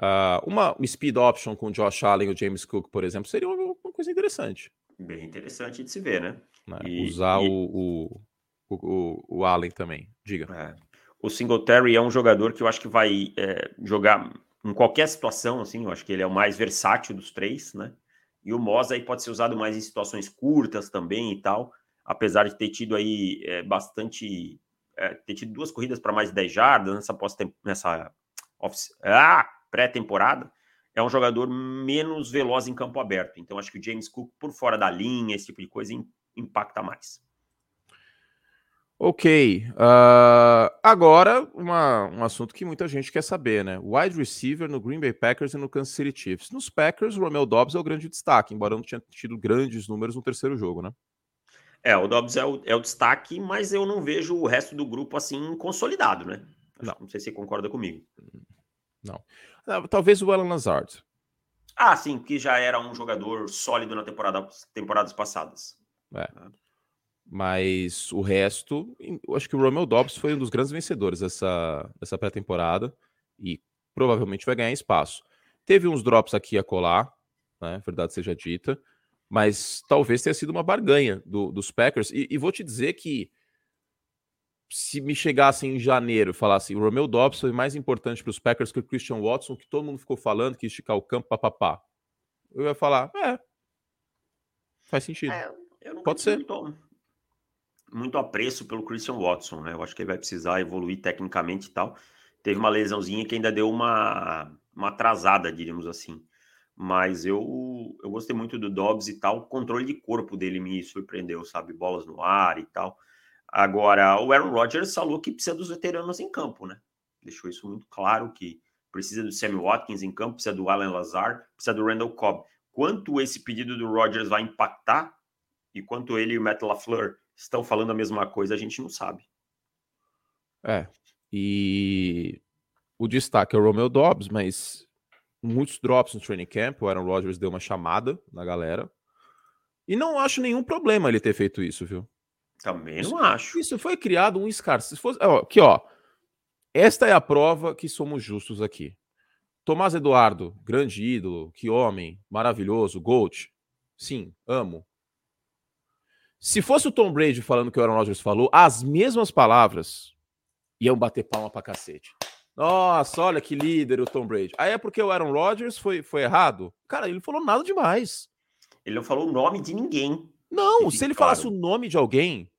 Uh, uma speed option com o Josh Allen e o James Cook, por exemplo, seria uma, uma coisa interessante. Bem interessante de se ver, né? né? E, Usar e... O, o, o, o, Allen também. Diga. É. O Singletary é um jogador que eu acho que vai é, jogar em qualquer situação, assim, eu acho que ele é o mais versátil dos três, né? E o Moss aí pode ser usado mais em situações curtas também e tal, apesar de ter tido aí é, bastante, é, ter tido duas corridas para mais de 10 jardas nessa nessa ah, pré-temporada, é um jogador menos veloz em campo aberto. Então acho que o James Cook por fora da linha, esse tipo de coisa impacta mais. Ok. Uh, agora, uma, um assunto que muita gente quer saber, né? Wide receiver no Green Bay Packers e no Kansas City Chiefs. Nos Packers, o Romeo Dobbs é o grande destaque, embora não tenha tido grandes números no terceiro jogo, né? É, o Dobbs é o, é o destaque, mas eu não vejo o resto do grupo assim consolidado, né? Não. não sei se você concorda comigo. Não. Ah, talvez o Alan Lazard. Ah, sim, que já era um jogador sólido na temporada, temporadas passadas. É. Mas o resto, eu acho que o Romeo Dobbs foi um dos grandes vencedores dessa, dessa pré-temporada e provavelmente vai ganhar espaço. Teve uns drops aqui a colar, né? Verdade seja dita, mas talvez tenha sido uma barganha do, dos Packers. E, e, vou te dizer que se me chegasse em janeiro e falasse o Romeo Dobbs foi mais importante para os Packers que o Christian Watson, que todo mundo ficou falando que esticar o campo, papapá. Eu ia falar, é, faz sentido. É, Pode ser. Muito, muito apreço pelo Christian Watson, né? Eu acho que ele vai precisar evoluir tecnicamente e tal. Teve uma lesãozinha que ainda deu uma, uma atrasada, diríamos assim. Mas eu, eu gostei muito do Dobbs e tal. O controle de corpo dele me surpreendeu, sabe? Bolas no ar e tal. Agora, o Aaron Rodgers falou que precisa dos veteranos em campo, né? Deixou isso muito claro que precisa do Sammy Watkins em campo, precisa do Alan Lazar, precisa do Randall Cobb. Quanto esse pedido do Rodgers vai impactar e quanto ele e o Matt LaFleur estão falando a mesma coisa, a gente não sabe. É. E o destaque é o Romeo Dobbs, mas muitos drops no training camp. O Aaron Rodgers deu uma chamada na galera. E não acho nenhum problema ele ter feito isso, viu? Também isso, não acho. Isso foi criado um escárcelo. Se fosse, aqui, ó. Esta é a prova que somos justos aqui. Tomás Eduardo, grande ídolo, que homem, maravilhoso, Gold. Sim, amo. Se fosse o Tom Brady falando o que o Aaron Rodgers falou, as mesmas palavras iam bater palma pra cacete. Nossa, olha que líder o Tom Brady. Aí é porque o Aaron Rodgers foi, foi errado? Cara, ele não falou nada demais. Ele não falou o nome de ninguém. Não, se ele falasse o nome de alguém,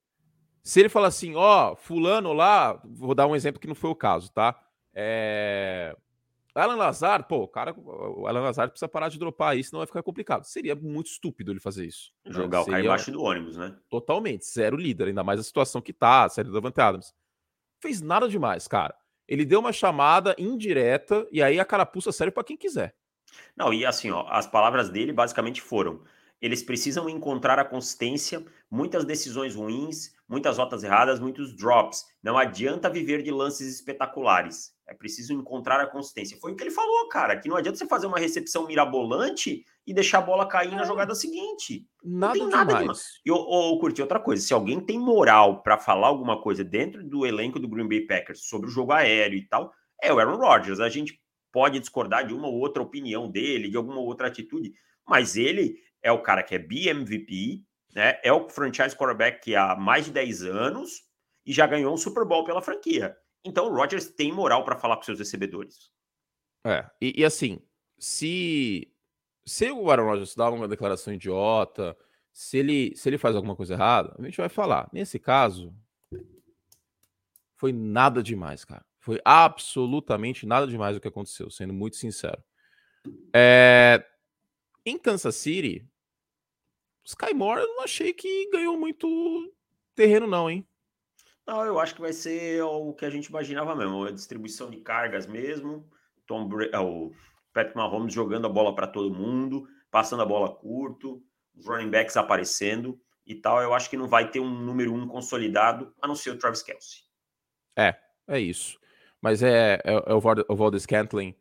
se ele falar assim, ó, fulano lá, vou dar um exemplo que não foi o caso, tá? É... Alan Lazar, pô, o cara, o Alan Lazar precisa parar de dropar isso, senão vai ficar complicado. Seria muito estúpido ele fazer isso. Né? Jogar né? o cara embaixo do ônibus, né? Totalmente, zero líder, ainda mais a situação que tá, série do Davante Adams. Fez nada demais, cara. Ele deu uma chamada indireta e aí a carapuça serve para quem quiser. Não, e assim, ó, as palavras dele basicamente foram: eles precisam encontrar a consistência, muitas decisões ruins, muitas rotas erradas, muitos drops. Não adianta viver de lances espetaculares. É preciso encontrar a consistência. Foi o que ele falou, cara, que não adianta você fazer uma recepção mirabolante e deixar a bola cair na jogada seguinte. Nada, não tem nada demais. demais. E eu, curti outra coisa, se alguém tem moral para falar alguma coisa dentro do elenco do Green Bay Packers sobre o jogo aéreo e tal, é o Aaron Rodgers. A gente pode discordar de uma ou outra opinião dele, de alguma outra atitude, mas ele é o cara que é BMVP, né? É o franchise quarterback há mais de 10 anos e já ganhou um Super Bowl pela franquia. Então o Rodgers tem moral para falar com seus recebedores. É, e, e, assim, se se o Aaron Rodgers dá uma declaração idiota, se ele se ele faz alguma coisa errada, a gente vai falar. Nesse caso, foi nada demais, cara. Foi absolutamente nada demais o que aconteceu, sendo muito sincero. É, em Kansas City, Sky Moore eu não achei que ganhou muito terreno, não, hein? Não, eu acho que vai ser o que a gente imaginava mesmo, a distribuição de cargas mesmo. Tom Bra o Patrick Mahomes jogando a bola para todo mundo, passando a bola curto, os running backs aparecendo e tal. Eu acho que não vai ter um número um consolidado, a não ser o Travis Kelsey. É, é isso. Mas é, é, é o Valdez Scantling,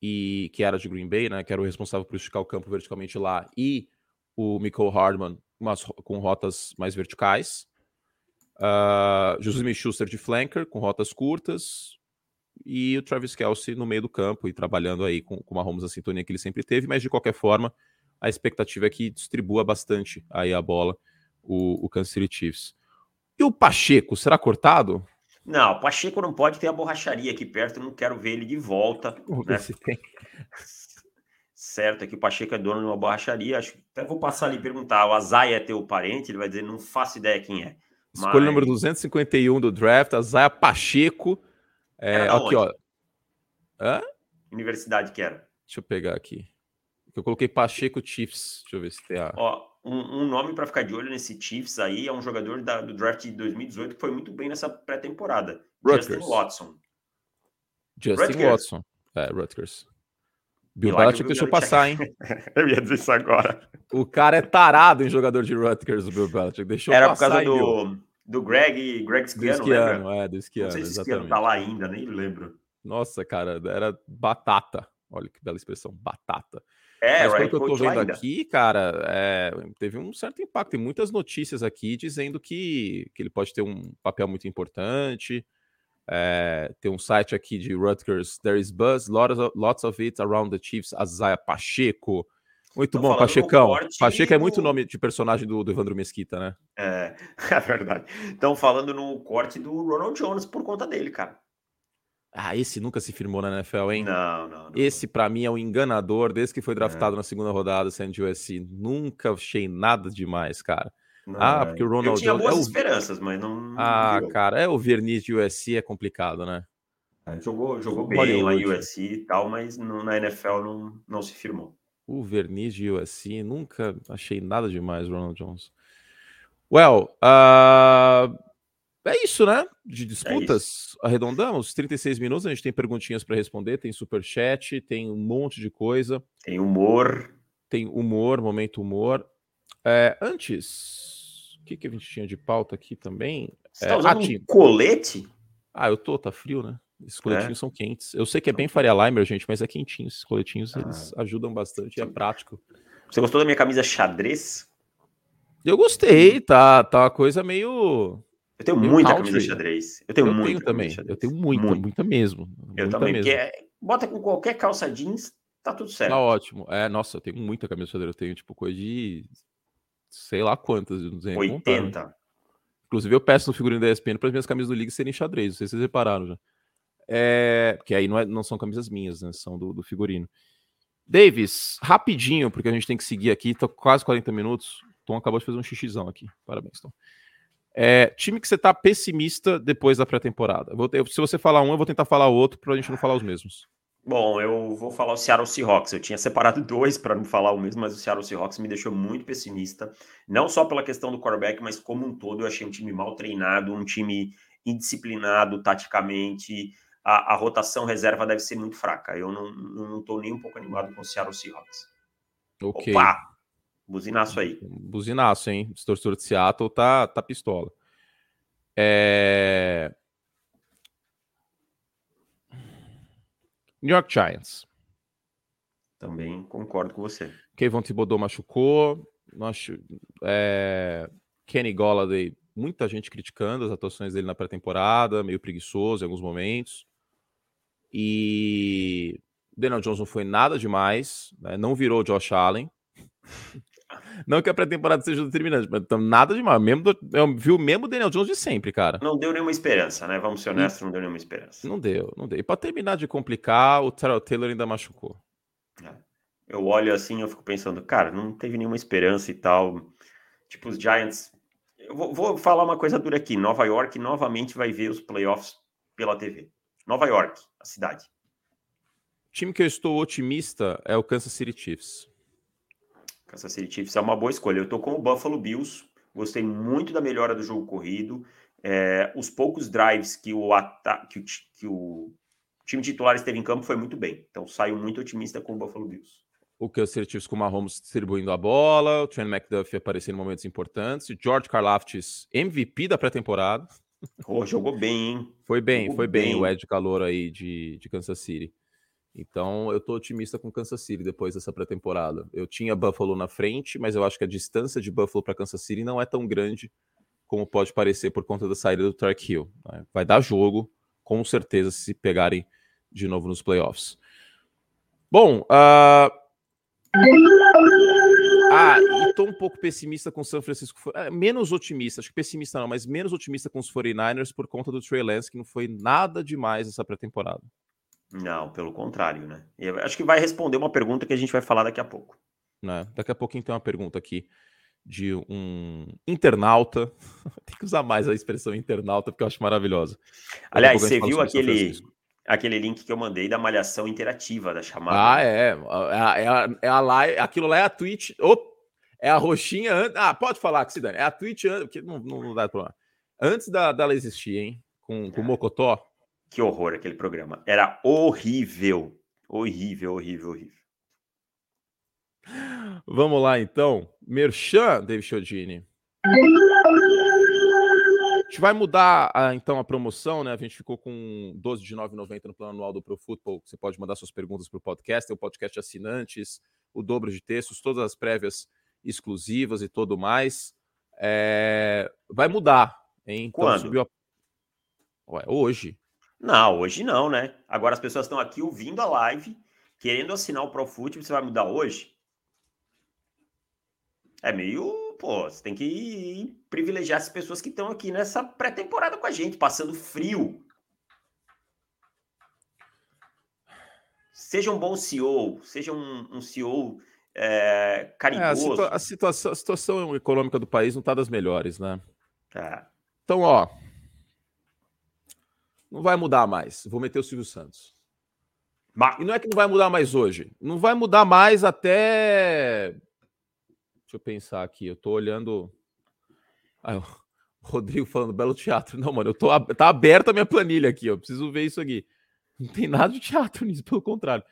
e, que era de Green Bay, né? Que era o responsável por esticar o campo verticalmente lá, e o Michael Hardman umas, com rotas mais verticais. Uh, Jesus Schuster de flanker, com rotas curtas. E o Travis Kelsey no meio do campo e trabalhando aí com, com uma Mahomes a sintonia que ele sempre teve. Mas de qualquer forma, a expectativa é que distribua bastante aí a bola o, o Kansas City Chiefs. E o Pacheco, será cortado? Não, o Pacheco não pode ter a borracharia aqui perto, eu não quero ver ele de volta. Vamos né? ver se tem. Certo, aqui o Pacheco é dono de uma borracharia. Acho até vou passar ali e perguntar: o Azaia é teu parente? Ele vai dizer: não faço ideia quem é. Escolha Mas... número 251 do draft, Azaia Pacheco. É, aqui, ó. Hã? Universidade que era? Deixa eu pegar aqui. Eu coloquei Pacheco Chiefs. Deixa eu ver se tem a. Ó, um, um nome para ficar de olho nesse Chiefs aí é um jogador da, do draft de 2018 que foi muito bem nessa pré-temporada. Justin Watson. Justin Rutgers. Watson. É, Rutgers. Bill Belichick deixou passar, hein? eu ia dizer isso agora. O cara é tarado em jogador de Rutgers, o Bill Belichick. Deixou Era passar, por causa do, do Greg, Greg Schiano, do Schiano, é, do Schiano, Não sei se Schiano tá lá ainda, nem lembro. Nossa, cara, era batata. Olha que bela expressão, batata. É, Mas pelo que eu tô vendo ainda. aqui, cara, é, teve um certo impacto. Tem muitas notícias aqui dizendo que, que ele pode ter um papel muito importante. É, tem um site aqui de Rutgers, There is Buzz, lots of, lots of it around the Chiefs, Azaia Pacheco. Muito Tô bom, Pachecão. Pacheco é muito nome de personagem do, do Evandro Mesquita, né? É, é verdade. Estão falando no corte do Ronald Jones por conta dele, cara. Ah, esse nunca se firmou na NFL, hein? Não, não. não esse, para mim, é um enganador desde que foi draftado é. na segunda rodada, sendo USC. Nunca achei nada demais, cara. Não, ah, porque o Ronald Eu tinha boas é o... esperanças, mas não. Ah, cara, é o verniz de USC é complicado, né? É, jogou jogou bem lá em USC e tal, mas na NFL não, não se firmou. O verniz de USC, nunca achei nada demais, Ronald Jones. Well, uh, é isso, né? De é disputas, é arredondamos. 36 minutos, a gente tem perguntinhas para responder, tem super chat, tem um monte de coisa. Tem humor. Tem humor, momento humor. É, antes, que, que a gente tinha de pauta aqui também? Você é, tá usando um colete? Ah, eu tô, tá frio, né? Esses coletinhos é. são quentes. Eu sei que é bem Faria Limer, gente, mas é quentinho. Esses coletinhos, ah. eles ajudam bastante, é prático. Você gostou da minha camisa xadrez? Eu gostei, tá, tá uma coisa meio eu tenho muita country. camisa xadrez. Eu tenho eu muita. Tenho também. Eu tenho muita, muita, muita mesmo. Eu muita também. Mesmo. É, bota com qualquer calça jeans, tá tudo certo. Tá ótimo. É, nossa, eu tenho muita camisa xadrez. Eu tenho, tipo, coisa de. Sei lá quantas. Não sei 80. Contar, né? Inclusive, eu peço no figurino da ESPN para as minhas camisas do League serem xadrez. Não sei se vocês repararam já. É, porque aí não, é, não são camisas minhas, né? São do, do figurino. Davis, rapidinho, porque a gente tem que seguir aqui. Tá quase 40 minutos. Tom acabou de fazer um xixizão aqui. Parabéns, Tom. É, time que você tá pessimista depois da pré-temporada. Se você falar um, eu vou tentar falar outro para a gente não falar os mesmos. Bom, eu vou falar o Seattle Seahawks. Eu tinha separado dois para não falar o mesmo, mas o Seattle Seahawks me deixou muito pessimista. Não só pela questão do quarterback, mas como um todo. Eu achei um time mal treinado, um time indisciplinado taticamente. A, a rotação reserva deve ser muito fraca. Eu não, tô nem um pouco animado com o Seattle Seahawks. Ok. Opa! Buzinaço aí. Buzinaço, hein? O torcedor de Seattle tá, tá pistola. É... New York Giants. Também concordo com você. Kevin Thibodeau machucou. Nós, é... Kenny Golladay, muita gente criticando as atuações dele na pré-temporada, meio preguiçoso em alguns momentos. E Daniel não foi nada demais, né? não virou Josh Allen. Não que a pré-temporada seja determinante, mas nada demais. Mesmo do, eu vi o mesmo Daniel Jones de sempre, cara. Não deu nenhuma esperança, né? Vamos ser honestos, e... não deu nenhuma esperança. Não deu, não deu. E pra terminar de complicar, o Terrell Taylor ainda machucou. É. Eu olho assim, eu fico pensando, cara, não teve nenhuma esperança e tal. Tipo, os Giants. Eu vou, vou falar uma coisa dura aqui. Nova York novamente vai ver os playoffs pela TV. Nova York, a cidade. O time que eu estou otimista é o Kansas City Chiefs. Kansas City Chiefs é uma boa escolha. Eu tô com o Buffalo Bills, gostei muito da melhora do jogo corrido. É, os poucos drives que o, que, o, que o time titular esteve em campo foi muito bem. Então saio muito otimista com o Buffalo Bills. O Kansas City Chiefs com o Mahomes distribuindo a bola, o Trent McDuffie aparecendo em momentos importantes, o George Karlaftis MVP da pré-temporada. Oh, jogou bem, hein? Foi bem, jogou foi bem, bem o Ed Calor aí de, de Kansas City. Então eu tô otimista com Kansas City depois dessa pré-temporada. Eu tinha Buffalo na frente, mas eu acho que a distância de Buffalo para Kansas City não é tão grande como pode parecer por conta da saída do Tark Hill. Né? Vai dar jogo, com certeza, se pegarem de novo nos playoffs. Bom, uh... ah, e tô um pouco pessimista com o São Francisco. É, menos otimista, acho que pessimista não, mas menos otimista com os 49ers por conta do Trey Lance, que não foi nada demais essa pré-temporada. Não, pelo contrário, né? Eu acho que vai responder uma pergunta que a gente vai falar daqui a pouco. Né? Daqui a pouquinho tem uma pergunta aqui de um internauta. tem que usar mais a expressão internauta, porque eu acho maravilhosa. Aliás, você viu aquele, aquele link que eu mandei da malhação interativa da chamada? Ah, é. É, é, a, é a live, aquilo lá é a Twitch. Oh, é a roxinha. Ah, pode falar que se dane. É a Twitch, porque não, não, não dá problema. Antes da, dela existir, hein? Com, com o Mocotó. Que horror aquele programa. Era horrível. Horrível, horrível, horrível. Vamos lá, então. Merchan, David Chiodini. A gente vai mudar, a, então, a promoção, né? A gente ficou com 12 de 9,90 no plano anual do Pro Football. Você pode mandar suas perguntas para o podcast, tem o podcast assinantes, o dobro de textos, todas as prévias exclusivas e tudo mais. É... Vai mudar, hein? Então, Quando? Subiu a... Ué, hoje. Não, hoje não, né? Agora as pessoas estão aqui ouvindo a live, querendo assinar o Pro Football, você vai mudar hoje? É meio, pô, você tem que privilegiar as pessoas que estão aqui nessa pré-temporada com a gente, passando frio. Seja um bom CEO, seja um, um CEO é, caridoso. É, a, situa a, situação, a, situação, econômica do país não está das melhores, né? Tá. Então, ó, não vai mudar mais. Vou meter o Silvio Santos. E não é que não vai mudar mais hoje. Não vai mudar mais até Deixa eu pensar aqui. Eu tô olhando. Ah, o Rodrigo falando belo teatro. Não, mano, eu tô. Tá aberta a minha planilha aqui. Eu preciso ver isso aqui. Não tem nada de teatro nisso, pelo contrário.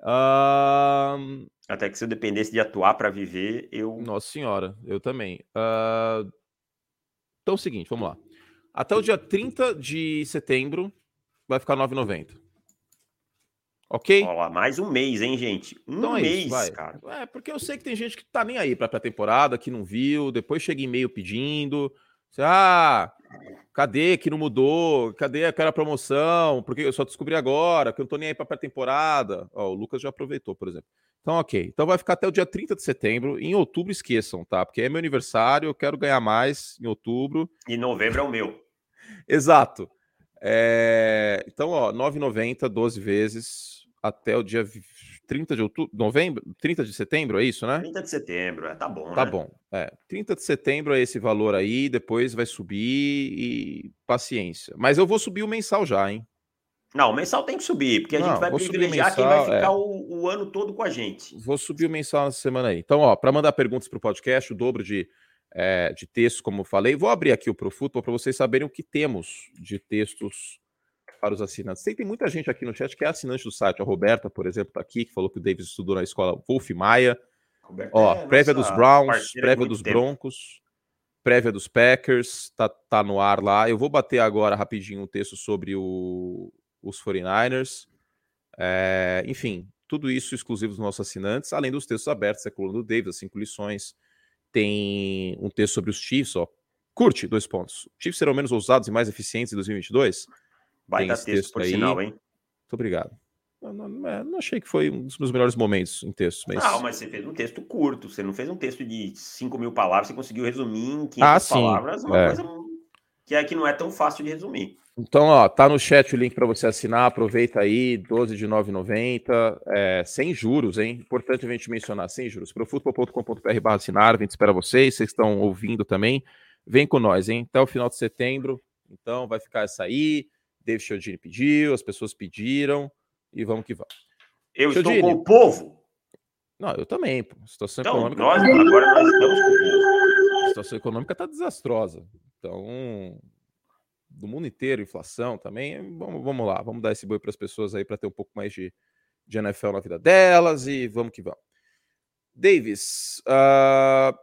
Uh... Até que se eu dependesse de atuar para viver, eu. Nossa senhora, eu também. Uh... Então é o seguinte, vamos lá. Até o dia 30 de setembro vai ficar 9,90. Ok? Olha mais um mês, hein, gente? Um então é mês, isso, cara. É, porque eu sei que tem gente que tá nem aí pra pré-temporada, que não viu, depois chega e-mail pedindo. Ah, cadê que não mudou? Cadê aquela promoção? Porque eu só descobri agora que eu não tô nem aí pra pré-temporada. Ó, o Lucas já aproveitou, por exemplo. Então, ok. Então vai ficar até o dia 30 de setembro. Em outubro, esqueçam, tá? Porque é meu aniversário, eu quero ganhar mais em outubro. E novembro é o meu. Exato. É... Então, ó, 9,90, 12 vezes até o dia 30 de outubro, novembro, 30 de setembro, é isso, né? 30 de setembro, é, tá bom, Tá né? bom. É, 30 de setembro é esse valor aí, depois vai subir e paciência. Mas eu vou subir o mensal já, hein? Não, o mensal tem que subir, porque a Não, gente vai privilegiar mensal, quem vai ficar é. o, o, ano todo com a gente. Vou subir o mensal nessa semana aí. Então, ó, para mandar perguntas para o podcast, o dobro de, é, de texto, como eu falei, vou abrir aqui o Pro Futebol para vocês saberem o que temos de textos para os assinantes. Tem, tem muita gente aqui no chat que é assinante do site. A Roberta, por exemplo, está aqui, que falou que o Davis estudou na escola Wolf Maia. Roberta Ó, é prévia dos Browns, prévia dos tempo. Broncos, prévia dos Packers, tá, tá no ar lá. Eu vou bater agora rapidinho um texto sobre o, os 49ers. É, enfim, tudo isso exclusivo dos nossos assinantes, além dos textos abertos, é a coluna do Davis, as cinco lições. Tem um texto sobre os Chiefs, ó. Curte, dois pontos. Chiefs serão menos ousados e mais eficientes em 2022? Baita texto, texto, por aí. sinal, hein? Muito obrigado. Não, não, é, não, achei que foi um dos meus melhores momentos em texto. Mas... Não, mas você fez um texto curto. Você não fez um texto de 5 mil palavras. Você conseguiu resumir em 500 ah, palavras. Uma é. coisa que, é, que não é tão fácil de resumir. Então, ó, tá no chat o link para você assinar. Aproveita aí, 12 de 9,90. É, sem juros, hein? Importante a gente mencionar, sem juros. Profutbol.com.br barra assinar. A gente espera vocês. Vocês estão ouvindo também. Vem com nós, hein? Até o final de setembro. Então, vai ficar essa aí. David Chiodini pediu, as pessoas pediram e vamos que vamos. Eu estou com o povo. Não, eu também. Pô. Situação então, econômica. Nós, tá... agora nós estamos com o povo. A situação econômica está desastrosa. Então, do mundo inteiro, inflação também. Vamos, vamos lá, vamos dar esse boi para as pessoas aí para ter um pouco mais de, de NFL na vida delas e vamos que vamos. Davis, uh...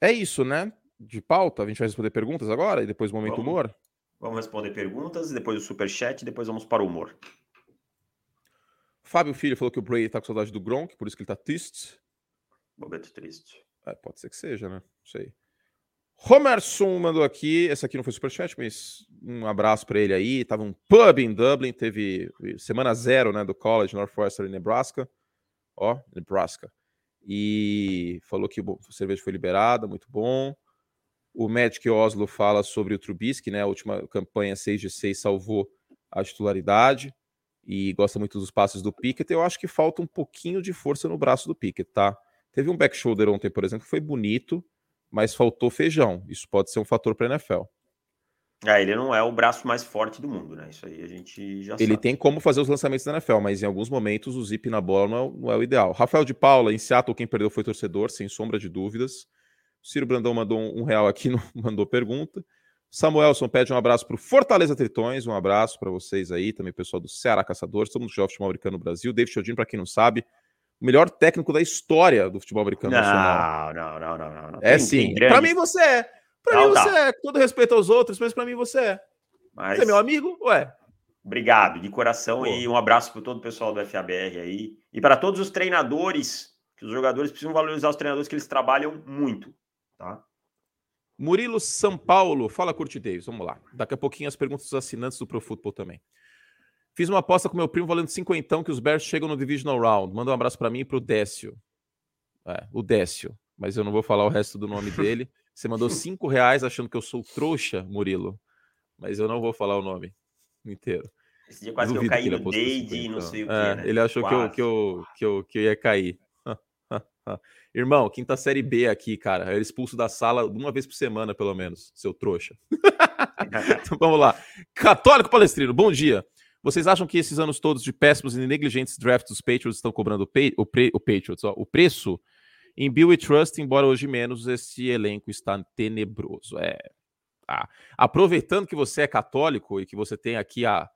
é isso, né? De pauta, a gente vai responder perguntas agora e depois o momento vamos. humor. Vamos responder perguntas, depois o super chat, depois vamos para o humor. Fábio Filho falou que o Brady tá com saudade do Gronk, por isso que ele tá triste. Momento triste. É, pode ser que seja, né? Não sei. Romerson mandou aqui, essa aqui não foi superchat, mas um abraço para ele aí. Tava um pub em Dublin, teve semana zero, né, do college Northwestern Nebraska. Ó, Nebraska. E falou que a cerveja foi liberada, muito bom. O Magic Oslo fala sobre o Trubisky, né? A última campanha 6 de 6 salvou a titularidade e gosta muito dos passes do Pickett. Eu acho que falta um pouquinho de força no braço do Pickett, tá? Teve um back shoulder ontem, por exemplo, que foi bonito, mas faltou feijão. Isso pode ser um fator para a NFL. É, ele não é o braço mais forte do mundo, né? Isso aí a gente já Ele sabe. tem como fazer os lançamentos da NFL, mas em alguns momentos o zip na bola não é, não é, o ideal. Rafael de Paula, em Seattle, quem perdeu foi torcedor, sem sombra de dúvidas. Ciro Brandão mandou um, real aqui, não, mandou pergunta. Samuelson pede um abraço para o Fortaleza Tritões, um abraço para vocês aí, também pessoal do Ceará Caçadores, todo mundo que joga futebol americano no Brasil. David Chodino, para quem não sabe, o melhor técnico da história do futebol americano não, nacional. Não, não, não, não, não. É sim. Para mim você é. Para mim você é. todo respeito aos outros, mas para mim você é. Mas... Você é meu amigo? Ué. Obrigado, de coração, Pô. e um abraço para todo o pessoal do FABR aí. E para todos os treinadores, que os jogadores precisam valorizar os treinadores que eles trabalham muito, tá? Murilo São Paulo, fala Curti Davis, vamos lá. Daqui a pouquinho as perguntas dos assinantes do Pro Football também. Fiz uma aposta com meu primo valendo cinquentão que os Bears chegam no Divisional Round. Manda um abraço para mim e pro Décio. É, o Décio, mas eu não vou falar o resto do nome dele. Você mandou cinco reais achando que eu sou trouxa, Murilo, mas eu não vou falar o nome inteiro. Esse dia quase Duvido que eu caí no Dade e não sei o que, é, né? Ele achou que eu, que, eu, que, eu, que eu ia cair. Irmão, quinta série B aqui, cara. Era expulso da sala uma vez por semana, pelo menos, seu trouxa. então, vamos lá. Católico Palestrino, bom dia. Vocês acham que esses anos todos de péssimos e negligentes drafts dos Patriots estão cobrando o, pre o Patriots, ó, o preço? Em Bill e Trust, embora hoje menos, esse elenco está tenebroso. É. Ah, aproveitando que você é católico e que você tem aqui a,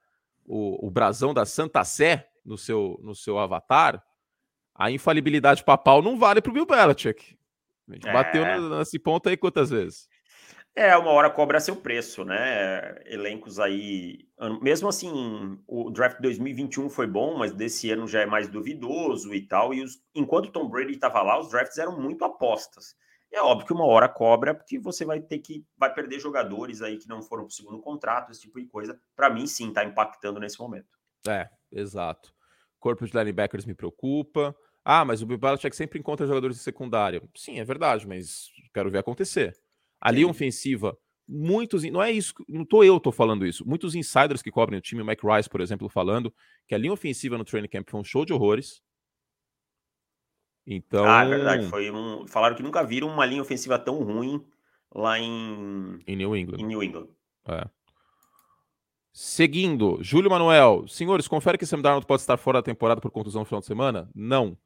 o, o brasão da Santa Sé no seu, no seu avatar, a infalibilidade papal não vale para o Bill Belichick. A gente é... bateu nesse ponto aí quantas vezes? É, uma hora cobra seu preço, né? Elencos aí. Mesmo assim, o draft 2021 foi bom, mas desse ano já é mais duvidoso e tal. E os, enquanto Tom Brady estava lá, os drafts eram muito apostas. É óbvio que uma hora cobra, porque você vai ter que. Vai perder jogadores aí que não foram para o segundo contrato, esse tipo de coisa. Para mim, sim, está impactando nesse momento. É, exato. Corpo de linebackers me preocupa. Ah, mas o Bill Belichick sempre encontra jogadores de secundária. Sim, é verdade, mas quero ver acontecer. A linha ofensiva, muitos. Não é isso, não tô eu tô falando isso. Muitos insiders que cobrem o time, o Mike Rice, por exemplo, falando que a linha ofensiva no training camp foi um show de horrores. Então. Ah, é verdade. Foi um... Falaram que nunca viram uma linha ofensiva tão ruim lá em. Em New England. Em New England. É. Seguindo, Júlio Manuel. Senhores, confere que Sam Darnold pode estar fora da temporada por contusão no final de semana? Não.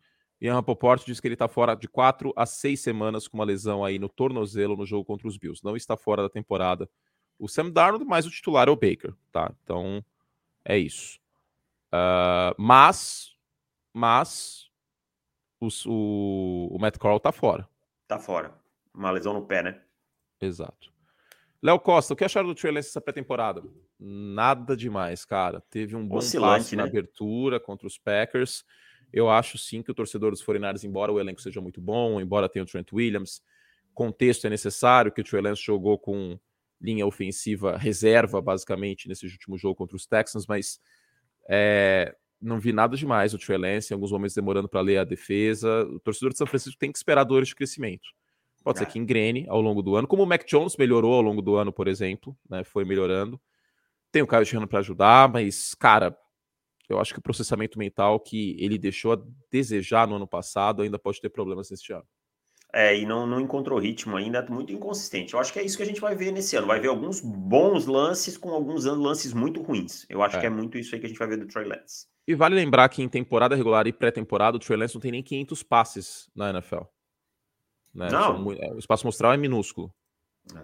Ian Rapoport diz que ele está fora de quatro a seis semanas com uma lesão aí no tornozelo no jogo contra os Bills. Não está fora da temporada o Sam Darnold, mas o titular é o Baker, tá? Então é isso. Uh, mas, mas o, o, o Matt Corral tá fora. Tá fora. Uma lesão no pé, né? Exato. Léo Costa, o que acharam do Trey Lance essa pré-temporada? Nada demais, cara. Teve um bom Oscilante, né? na abertura contra os Packers. Eu acho sim que o torcedor dos 49 embora o elenco seja muito bom, embora tenha o Trent Williams, contexto é necessário, que o Trey Lance jogou com linha ofensiva reserva, basicamente, nesse último jogo contra os Texans, mas é, não vi nada demais o Trey Lance, em alguns momentos demorando para ler a defesa. O torcedor de São Francisco tem que esperar dores de crescimento. Pode é. ser que engrene ao longo do ano, como o Mac Jones melhorou ao longo do ano, por exemplo, né, foi melhorando. Tem o Caio Shanahan para ajudar, mas, cara, eu acho que o processamento mental que ele deixou a desejar no ano passado ainda pode ter problemas neste ano. É, e não, não encontrou ritmo ainda, muito inconsistente. Eu acho que é isso que a gente vai ver nesse ano. Vai ver alguns bons lances com alguns lances muito ruins. Eu acho é. que é muito isso aí que a gente vai ver do Trey Lance. E vale lembrar que em temporada regular e pré-temporada, o Trey Lance não tem nem 500 passes na NFL. Né? Não. É, o espaço mostral é minúsculo. É.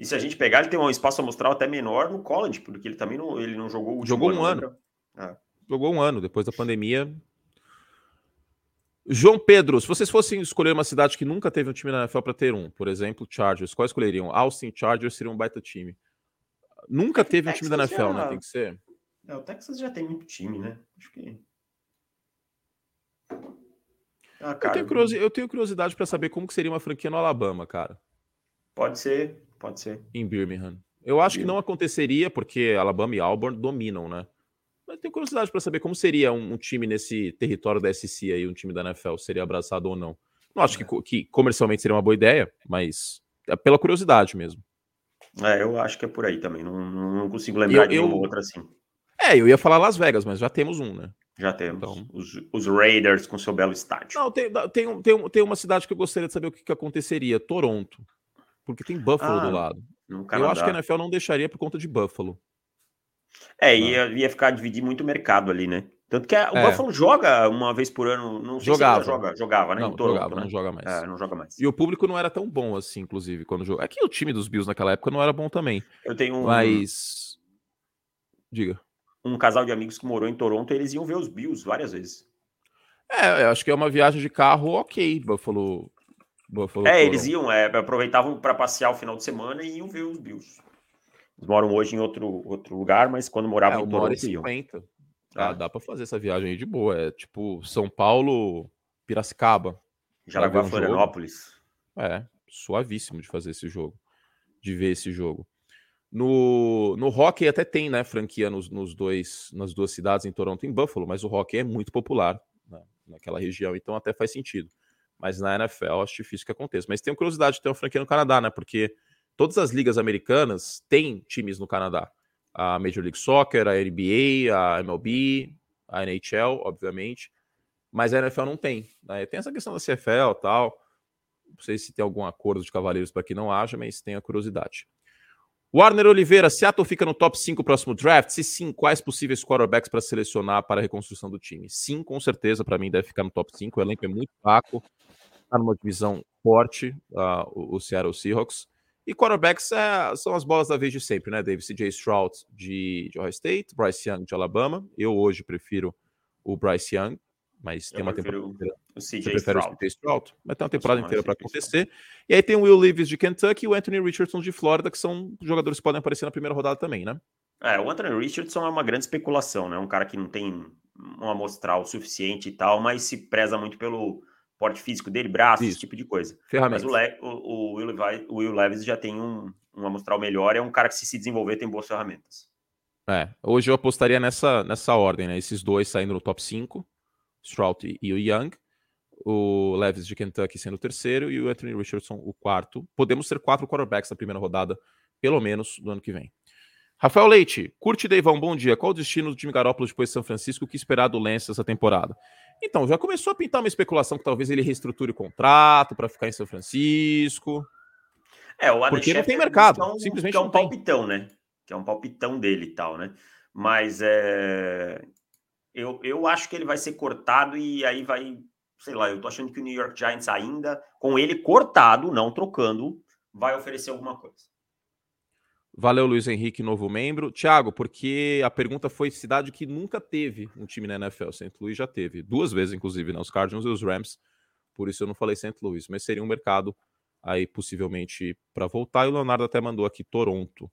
E se a gente pegar, ele tem um espaço amostral até menor no college, porque ele também não, ele não jogou o Jogou um ano. ano. É jogou um ano depois da pandemia. João Pedro, se vocês fossem escolher uma cidade que nunca teve um time na NFL para ter um, por exemplo, Chargers, qual escolheriam? Austin Chargers seria um baita time. Nunca teve um time da NFL, já... né? Tem que ser. É, o Texas já tem muito time, né? Acho que. Ah, cara, eu, tenho curiosidade, eu tenho curiosidade para saber como que seria uma franquia no Alabama, cara. Pode ser, pode ser. Em Birmingham. Eu acho que não aconteceria, porque Alabama e Auburn dominam, né? Mas tenho curiosidade para saber como seria um, um, time nesse território da SC aí, um time da NFL, seria abraçado ou não. Não acho é. que, que comercialmente seria uma boa ideia, mas é pela curiosidade mesmo. É, eu acho que é por aí também. Não, não consigo lembrar eu, de nenhuma eu... outra assim. É, eu ia falar Las Vegas, mas já temos um, né? Já temos. Então... Os, os, Raiders com seu belo estádio. Não, tem, tem, tem, tem uma cidade que eu gostaria de saber o que, que aconteceria: Toronto. Porque tem Buffalo ah, do lado. Eu acho que a NFL não deixaria por conta de Buffalo. É, ia, ia ficar dividir muito o mercado ali, né? Tanto que a, o é. Buffalo joga uma vez por ano, não sei jogava. se joga, jogava, né? Não, Toronto, jogava, né? não joga mais. É, não joga mais. E o público não era tão bom assim, inclusive, quando jogou. É que o time dos Bills naquela época não era bom também. Eu tenho um... Mas. Diga. Um casal de amigos que morou em Toronto, eles iam ver os Bills várias vezes. É, eu acho que é uma viagem de carro ok, Buffalo Buffalo é, eles iam, é, aproveitavam para passear o final de semana e iam ver os Bills. Eles moram hoje em outro, outro lugar, mas quando moravam é, em Toronto, iam. 50. Ah, dá para fazer essa viagem aí de boa. É tipo São Paulo, Piracicaba. Jaraguá, um Florianópolis. É, suavíssimo de fazer esse jogo, de ver esse jogo. No, no hockey até tem, né, franquia nos, nos dois, nas duas cidades, em Toronto e em Buffalo, mas o hockey é muito popular né, naquela região, então até faz sentido. Mas na NFL acho difícil que aconteça. Mas tenho curiosidade de ter uma franquia no Canadá, né? Porque todas as ligas americanas têm times no Canadá. A Major League Soccer, a NBA, a MLB, a NHL, obviamente. Mas a NFL não tem. Né? Tem essa questão da CFL e tal. Não sei se tem algum acordo de cavaleiros para que não haja, mas tenho a curiosidade. Warner Oliveira, Seattle fica no top 5 próximo draft? Se sim, quais possíveis quarterbacks para selecionar para a reconstrução do time? Sim, com certeza, para mim deve ficar no top 5. O elenco é muito fraco, está numa divisão forte, uh, o, Seattle Seahawks. E quarterbacks é, são as bolas da vez de sempre, né, David? CJ Stroud de, de Ohio State, Bryce Young de Alabama. Eu hoje prefiro o Bryce Young, mas Eu tem uma temporada inteira. O CJ Stroud. O Stroud. Mas tem uma temporada inteira para acontecer. E aí tem o Will Levis de Kentucky e o Anthony Richardson de Flórida, que são jogadores que podem aparecer na primeira rodada também, né? É, o Anthony Richardson é uma grande especulação, né? Um cara que não tem um amostral suficiente e tal, mas se preza muito pelo porte físico dele, braços, esse tipo de coisa. Mas o, Le, o, o, Will Levi, o, Will Levis já tem um, um amostral melhor, é um cara que se se desenvolver tem boas ferramentas. É, hoje eu apostaria nessa, nessa ordem, né? Esses dois saindo no top 5, Stroud e o Young, o Levis de Kentucky sendo o terceiro e o Anthony Richardson o quarto. Podemos ter quatro quarterbacks na primeira rodada, pelo menos, do ano que vem. Rafael Leite, curte Deivão, bom dia. Qual o destino do time Garópolis depois de São Francisco? O que esperar do Lance essa temporada? Então, já começou a pintar uma especulação que talvez ele reestruture o contrato para ficar em São Francisco. É, o Porque não tem mercado, é um, simplesmente que é um palpitão, né? Que é um palpitão dele e tal, né? Mas é... eu, eu acho que ele vai ser cortado e aí vai, sei lá, eu tô achando que o New York Giants ainda, com ele cortado, não trocando, vai oferecer alguma coisa. Valeu, Luiz Henrique, novo membro. Tiago, porque a pergunta foi cidade que nunca teve um time na NFL. St. Louis já teve. Duas vezes, inclusive, né? Os Cardinals e os Rams. Por isso eu não falei St. Louis. Mas seria um mercado aí, possivelmente, para voltar. E o Leonardo até mandou aqui Toronto.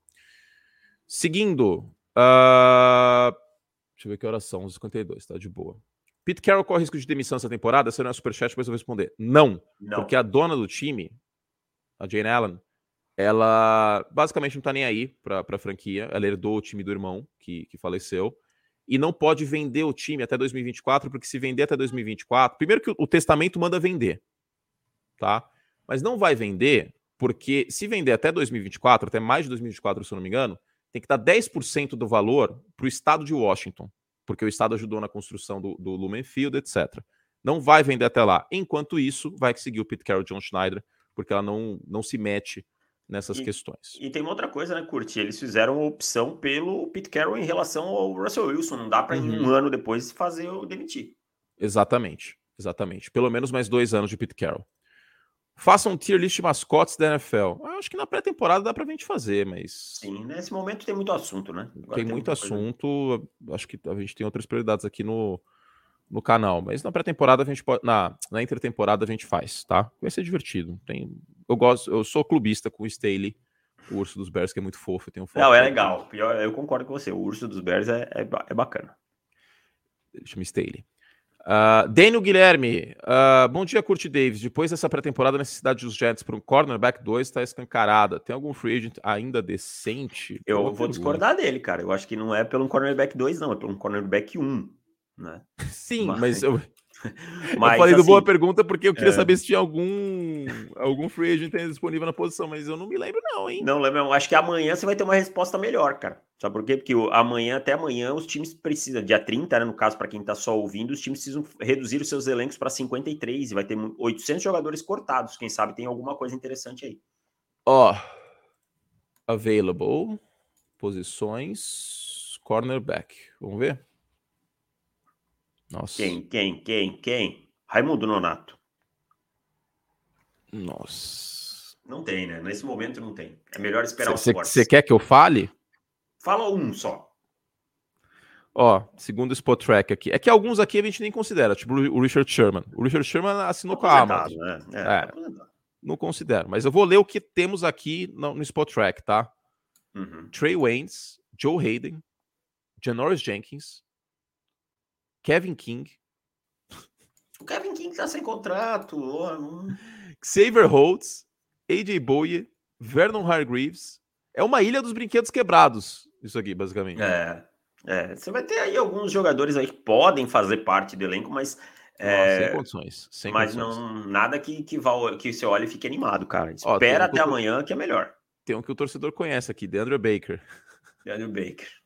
Seguindo. Uh... Deixa eu ver que horas são. 52, tá de boa. Pete Carroll corre risco de demissão essa temporada? Não é superchat, mas eu vou responder. Não, não. Porque a dona do time, a Jane Allen, ela basicamente não tá nem aí pra, pra franquia. Ela herdou o time do irmão, que, que faleceu. E não pode vender o time até 2024, porque se vender até 2024. Primeiro que o, testamento manda vender. Tá? Mas não vai vender, porque se vender até 2024, até mais de 2024, se eu não me engano, tem que dar 10% do valor para o estado de Washington, porque o estado ajudou na construção do, do Lumen Field, etc. Não vai vender até lá. Enquanto isso, vai seguir o Pete Carroll John Schneider, porque ela não, não se mete nessas e, questões. E tem uma outra coisa, né, Curti? Eles fizeram a opção pelo Pete Carroll em relação ao Russell Wilson. Não dá para uhum. um ano depois fazer o demitir. Exatamente, exatamente. Pelo menos mais dois anos de Pete Carroll. Faça um tier list de mascotes da NFL. Eu acho que na pré-temporada dá pra gente fazer, mas. Sim, nesse momento tem muito assunto, né? Agora tem, tem muito assunto. Coisa... Acho que a gente tem outras prioridades aqui no, no canal. Mas na pré-temporada a gente pode. Na, na intertemporada a gente faz, tá? Vai ser divertido. Tem eu gosto, eu sou clubista com o Staley, o urso dos Bears, que é muito fofo. Eu tenho Não, é legal. Eu concordo com você. O urso dos Bears é, é, é bacana. Chama Staley. Uh, Daniel Guilherme, uh, bom dia, Curti Davis. Depois dessa pré-temporada, a necessidade dos Jets para um cornerback 2 está escancarada. Tem algum free agent ainda decente? Eu vou pergunta. discordar dele, cara. Eu acho que não é pelo cornerback 2, não, é pelo cornerback 1. Né? Sim, mas, mas eu, Mas, eu falei assim, do boa pergunta porque eu queria é... saber se tinha algum algum free agent disponível na posição, mas eu não me lembro não, hein? Não lembro, acho que amanhã você vai ter uma resposta melhor, cara. Sabe por quê? Porque amanhã, até amanhã, os times precisam, dia 30, né, no caso, para quem tá só ouvindo, os times precisam reduzir os seus elencos para 53 e vai ter 800 jogadores cortados. Quem sabe tem alguma coisa interessante aí. Ó, oh, available, posições, cornerback. Vamos ver? Nossa. Quem, quem, quem, quem? Raimundo Nonato. Nossa. Não tem, né? Nesse momento não tem. É melhor esperar cê, o Você quer que eu fale? Fala um só. Ó, segundo o Spot Track aqui. É que alguns aqui a gente nem considera, tipo o Richard Sherman. O Richard Sherman assinou com a Amazon. Né? É, é, não considero. Mas eu vou ler o que temos aqui no, no Spot Track, tá? Uhum. Trey Waynes, Joe Hayden, Janoris Jenkins, Kevin King. O Kevin King tá sem contrato. Oh, Xavier Holtz, AJ Bowie, Vernon Hargreaves. É uma ilha dos brinquedos quebrados, isso aqui, basicamente. É, é. Você vai ter aí alguns jogadores aí que podem fazer parte do elenco, mas. É, sem condições. Sem mas condições. não nada que, que, vá, que você olhe e fique animado, cara. Espera Ó, até amanhã que é melhor. Tem um que o torcedor conhece aqui, Deandre Baker. Deandre Baker.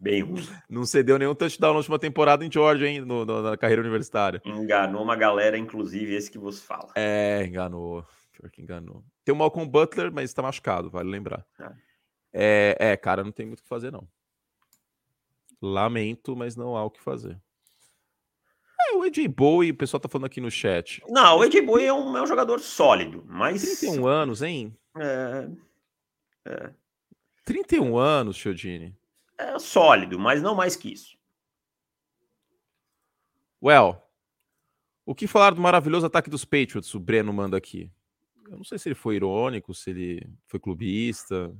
Bem ruim. Não cedeu nenhum touchdown na última temporada em Georgia, hein, no, no, na carreira universitária. Enganou uma galera, inclusive, esse que você fala. É, enganou. Pior que enganou. Tem o Malcolm Butler, mas está machucado, vale lembrar. É. é, é, cara, não tem muito o que fazer, não. Lamento, mas não há o que fazer. É, o AJ Bowie, o pessoal tá falando aqui no chat. Não, o AJ Bowie é um, é um jogador sólido, mas... 31 anos, hein? É... é. 31 anos, Chiodini é sólido, mas não mais que isso. Well, o que falar do maravilhoso ataque dos Patriots? O Breno manda aqui. Eu não sei se ele foi irônico, se ele foi clubista.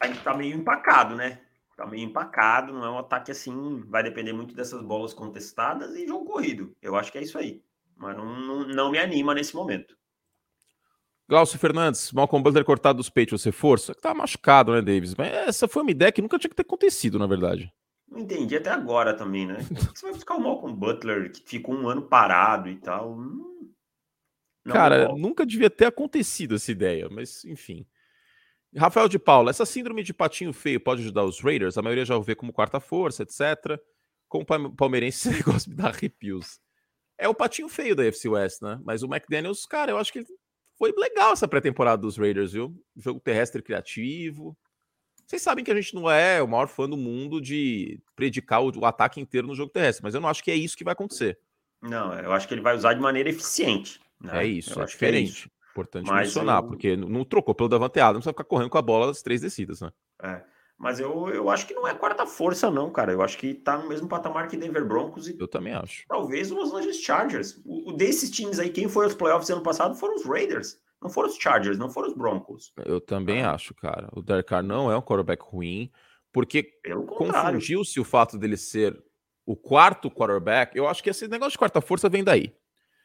Aí tá meio empacado, né? Tá meio empacado, não é um ataque assim. Vai depender muito dessas bolas contestadas e jogo corrido. Eu acho que é isso aí. Mas não, não, não me anima nesse momento. Glaucio Fernandes, Malcolm Butler cortado dos peitos, reforço. Tá machucado, né, Davis? Mas essa foi uma ideia que nunca tinha que ter acontecido, na verdade. Não entendi até agora também, né? Você vai buscar o Malcolm Butler, que ficou um ano parado e tal. Hum, não Cara, nunca devia ter acontecido essa ideia, mas enfim. Rafael de Paula, essa síndrome de patinho feio pode ajudar os Raiders? A maioria já o vê como quarta força, etc. Como palmeirense, esse negócio me dá arrepios. É o patinho feio da FC West, né? Mas o McDaniels, cara, eu acho que ele foi legal essa pré-temporada dos Raiders, viu? Jogo terrestre criativo. Vocês sabem que a gente não é o maior fã do mundo de predicar o, ataque inteiro no jogo terrestre, mas eu não acho que é isso que vai acontecer. Não, eu acho que ele vai usar de maneira eficiente. Né? É isso, eu é diferente. É isso. Importante mas mencionar, eu... porque não trocou pelo Davante Adams, vai ficar correndo com a bola das três descidas, né? É. Mas eu, eu acho que não é quarta força, não, cara. Eu acho que tá no mesmo patamar que Denver Broncos e. Eu também acho. Talvez os Los Angeles Chargers. O, desses times aí, quem foi aos playoffs ano passado foram os Raiders. Não foram os Chargers, não foram os Broncos. Eu também ah. acho, cara. O Derek Carr não é um quarterback ruim, porque confundiu-se o fato dele ser o quarto quarterback. Eu acho que esse negócio de quarta força vem daí.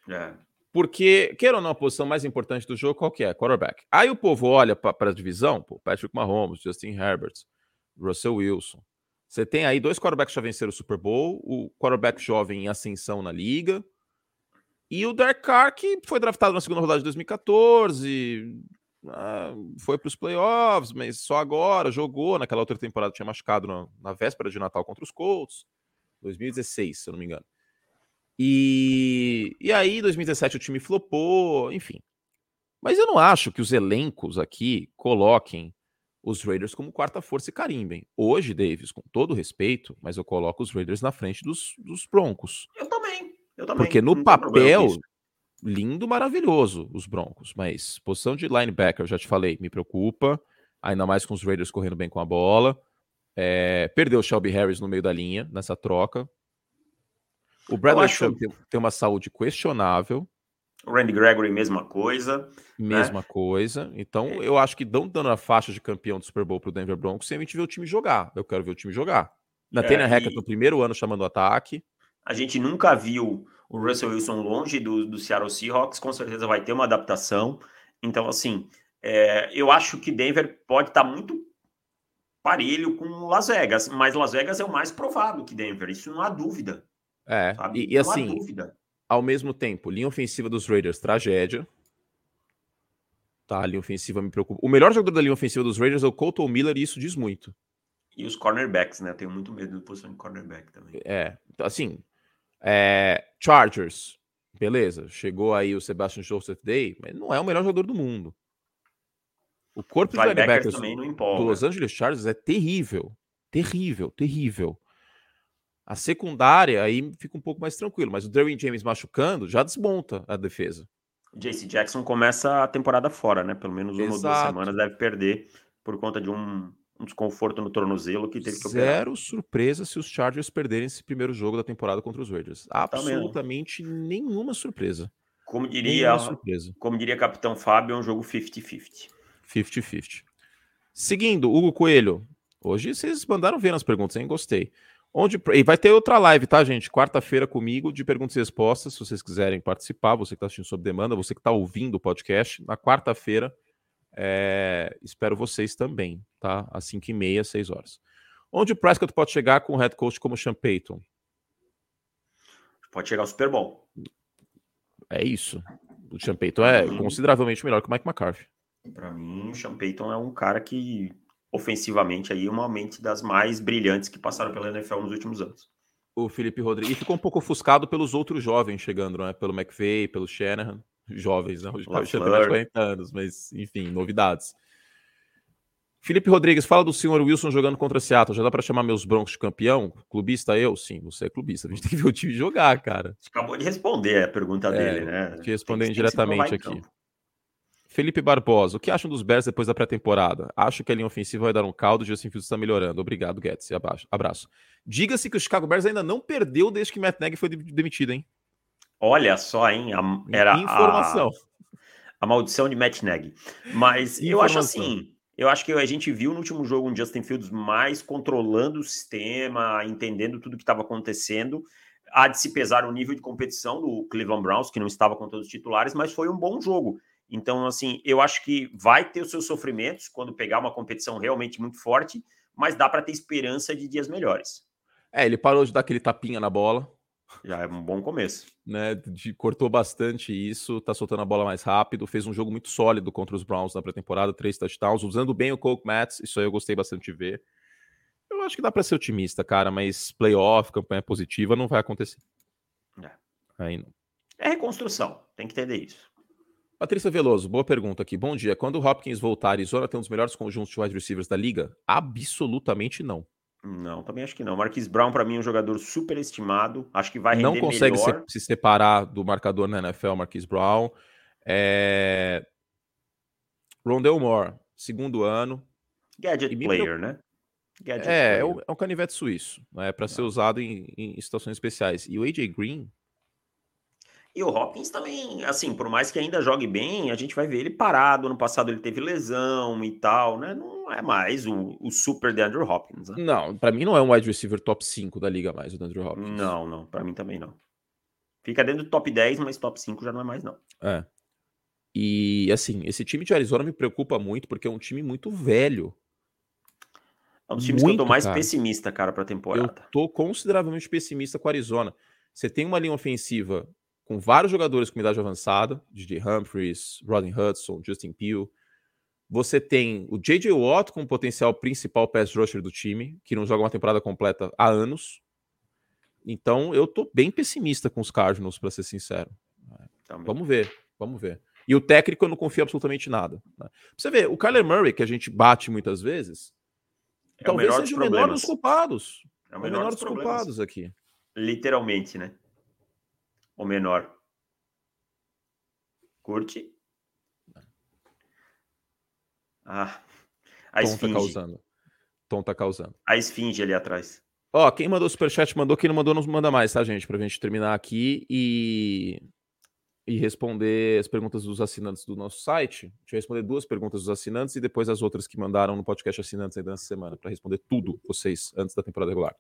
É. Porque, queira ou não, a posição mais importante do jogo, qual que é? Quarterback. Aí o povo olha para a divisão, pô, Patrick Mahomes, Justin Herbert, Russell Wilson. Você tem aí dois quarterbacks que já venceram o Super Bowl, o quarterback jovem em ascensão na liga, e o Derek Carr, que foi draftado na segunda rodada de 2014, ah, foi para os playoffs, mas só agora jogou. Naquela outra temporada tinha machucado na, na véspera de Natal contra os Colts, 2016, se eu não me engano. E, e aí, 2017, o time flopou, enfim. Mas eu não acho que os elencos aqui coloquem os Raiders como quarta força e carimbem. Hoje, Davis, com todo respeito, mas eu coloco os Raiders na frente dos, dos Broncos. Eu também, eu também. Porque no papel, lindo, maravilhoso os Broncos, mas posição de linebacker, já te falei, me preocupa, ainda mais com os Raiders correndo bem com a bola. É, perdeu o Shelby Harris no meio da linha nessa troca. O Bradley acho... tem, tem uma saúde questionável. O Randy Gregory, mesma coisa. Né? Mesma né? coisa. Então, é. eu acho que dão dando a faixa de campeão do Super Bowl pro Denver Broncos sem a gente ver o time jogar. Eu quero ver o time jogar. Na é, Tênia e... no primeiro ano chamando o ataque. A gente nunca viu o Russell Wilson longe do, do Seattle Seahawks, com certeza vai ter uma adaptação. Então, assim, é, eu acho que Denver pode estar tá muito parelho com Las Vegas, mas Las Vegas é o mais provável que Denver, isso não há dúvida. É, sabe? e, e assim, ao mesmo tempo, linha ofensiva dos Raiders, tragédia. Tá, a linha ofensiva me preocupa. O melhor jogador da linha ofensiva dos Raiders é o Colton Miller e isso diz muito. E os cornerbacks, né? Eu tenho muito medo da posição de cornerback também. É, assim, é, Chargers, beleza. Chegou aí o Sebastian Joseph Day, mas não é o melhor jogador do mundo. O corpo de linebackers do Los Angeles Chargers é terrível. Terrível, terrível. A secundária aí fica um pouco mais tranquilo, mas o Derwin James machucando já desmonta a defesa. JC Jackson começa a temporada fora, né? Pelo menos uma Exato. ou duas semanas deve perder por conta de um, um desconforto no tornozelo que teve que operar. Zero surpresa se os Chargers perderem esse primeiro jogo da temporada contra os Raiders. Absolutamente Também. nenhuma surpresa. Como diria, como diria Capitão Fábio, é um jogo 50-50. 50-50. Seguindo, Hugo Coelho. Hoje vocês mandaram ver nas perguntas, hein? Gostei. Onde, e vai ter outra live, tá, gente? Quarta-feira comigo de perguntas e respostas. Se vocês quiserem participar, você que está assistindo sob demanda, você que está ouvindo o podcast, na quarta-feira, é, espero vocês também, tá? Às 5h30, 6 horas. Onde o Prescott pode chegar com o head coach como Sean Payton? Pode chegar ao Super Bowl. É isso. O Sean Payton é consideravelmente melhor que o Mike McCarthy. Para mim, o Sean Payton é um cara que, ofensivamente, aí, uma mente das mais brilhantes que passaram pela NFL nos últimos anos. O Felipe Rodrigues. Ficou um pouco ofuscado pelos outros jovens chegando, né? Pelo McVeigh, pelo Shanahan. Jovens, né? O tem mais 40 anos, mas, enfim, novidades. Felipe Rodrigues, fala do senhor Wilson jogando contra Seattle. Já dá para chamar meus Broncos de campeão? Clubista eu? Sim, você é clubista. A gente tem que ver o time jogar, cara. Você acabou de responder a pergunta é, dele, né? Te respondendo diretamente aqui. Felipe Barbosa, o que acham dos Bears depois da pré-temporada? Acho que a linha ofensiva vai dar um caldo, o Justin Fields está melhorando. Obrigado, Guedes. Abraço. Diga-se que o Chicago Bears ainda não perdeu desde que Matt Nagy foi demitido, hein? Olha só, hein? A, era Informação. A, a, maldição de Matt Nagy. Mas eu acho assim, eu acho que a gente viu no último jogo um Justin Fields mais controlando o sistema, entendendo tudo que estava acontecendo. Há de se pesar o nível de competição do Cleveland Browns, que não estava com todos os titulares, mas foi um bom jogo. Então, assim, eu acho que vai ter os seus sofrimentos quando pegar uma competição realmente muito forte, mas dá para ter esperança de dias melhores. É, ele parou de dar aquele tapinha na bola. Já é um bom começo. Né, de, cortou bastante isso, tá soltando a bola mais rápido, fez um jogo muito sólido contra os Browns na pré-temporada, três touchdowns, usando bem o Coke Mats, isso aí eu gostei bastante de ver. Eu acho que dá para ser otimista, cara, mas playoff, campanha positiva, não vai acontecer. É. Aí não. É reconstrução, tem que entender isso. Patrícia Veloso, boa pergunta aqui. Bom dia. Quando o Hopkins voltar, Arizona tem um dos melhores conjuntos de wide receivers da liga? Absolutamente não. Não, também acho que não. Marquis Brown, para mim, é um jogador super estimado. Acho que vai render Não consegue se, se, separar do marcador na NFL, Marquis Brown. É... Rondell Moore, segundo ano. Gadget player, né? Gadget é, player. é um, é um canivete suíço. Né? para ser usado em, em situações especiais. E o AJ Green, e o Hopkins também, assim, por mais que ainda jogue bem, a gente vai ver ele parado. No passado ele teve lesão e tal, né? Não é mais o, o super de Andrew Hopkins. Né? Não, para mim não é um wide receiver top 5 da liga mais, o Andrew Hopkins. Não, não, para mim também não. Fica dentro do top 10, mas top 5 já não é mais, não. É. E assim, esse time de Arizona me preocupa muito porque é um time muito velho. É um dos times muito, que eu tô mais cara. pessimista, cara, pra temporada. Eu tô consideravelmente pessimista com a Arizona. Você tem uma linha ofensiva com vários jogadores com idade avançada, DJ Humphries, Rodney Hudson, Justin Peel. Você tem o J.J. Watt com o potencial principal pass rusher do time, que não joga uma temporada completa há anos. Então, eu tô bem pessimista com os Cardinals, para ser sincero. Também. Vamos ver, vamos ver. E o técnico eu não confio absolutamente nada. Né? Você vê, o Kyler Murray, que a gente bate muitas vezes, é talvez seja o menor dos culpados. É o menor, o menor dos, dos culpados aqui. Literalmente, né? Ou menor? Curte? Ah, a Tom tá esfinge. Tá causando. Tom tá causando. A esfinge ali atrás. Ó, quem mandou superchat mandou, quem não mandou não manda mais, tá, gente? Pra gente terminar aqui e, e responder as perguntas dos assinantes do nosso site. Deixa eu responder duas perguntas dos assinantes e depois as outras que mandaram no podcast assinantes ainda nessa semana, para responder tudo vocês antes da temporada regular.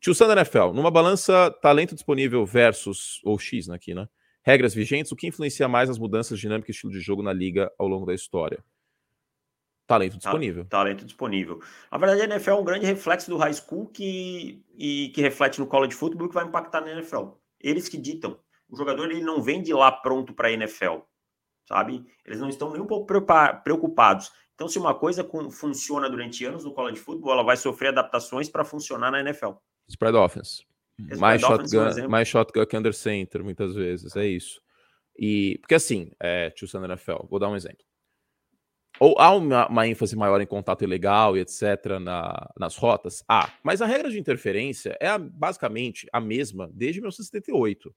Tio Sandra NFL, numa balança talento disponível versus, ou X né, aqui, né? Regras vigentes, o que influencia mais as mudanças dinâmicas e estilo de jogo na liga ao longo da história? Talento disponível. Talento disponível. Na verdade, a NFL é um grande reflexo do high school que, e, que reflete no college football que vai impactar na NFL. Eles que ditam. O jogador ele não vem de lá pronto para a NFL, sabe? Eles não estão nem um pouco preocupados. Então, se uma coisa funciona durante anos no college football, ela vai sofrer adaptações para funcionar na NFL. Spread offense. mais shotgun, mais shotgun que under center, muitas vezes, é isso. E, porque assim, é, tio Sandra NFL, vou dar um exemplo. Ou há uma, uma, ênfase maior em contato ilegal e etc. Na, nas rotas? Ah, mas a regra de interferência é a, basicamente a mesma desde 1978.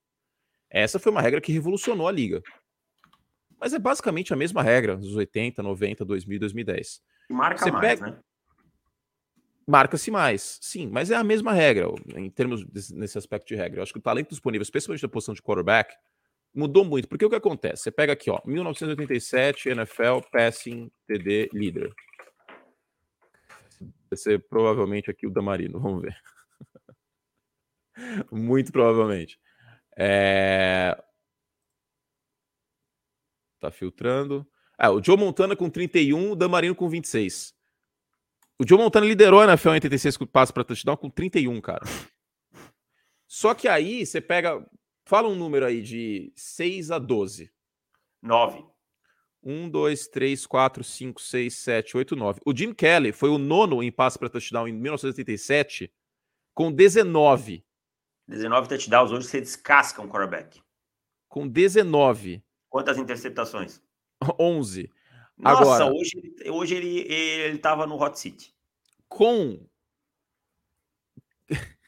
Essa foi uma regra que revolucionou a liga. Mas é basicamente a mesma regra dos 80, 90, 2000 2010. E marca Você mais, pega... né? Marca-se mais, sim, mas é a mesma regra em termos desse, nesse aspecto de regra. Eu acho que o talento disponível, especialmente na posição de quarterback, mudou muito. Porque o que acontece? Você pega aqui, ó, 1987, NFL, passing, TD, líder. Vai ser provavelmente aqui o Damarino, vamos ver. muito provavelmente. É... Tá filtrando. Ah, o Joe Montana com 31, o Damarino com 26. O Joe Montana liderou a NFL em 86 com passe para touchdown com 31, cara. Só que aí você pega Fala um número aí de 6 a 12. 9. 1, 2, 3, 4, 5, 6, 7, 8, 9. O Jim Kelly foi o nono em passe para touchdown em 1987 com 19. 19 touchdowns. Hoje você descasca um quarterback. Com 19. Quantas interceptações? 11. Nossa, Agora, hoje, hoje ele estava no hot seat. Com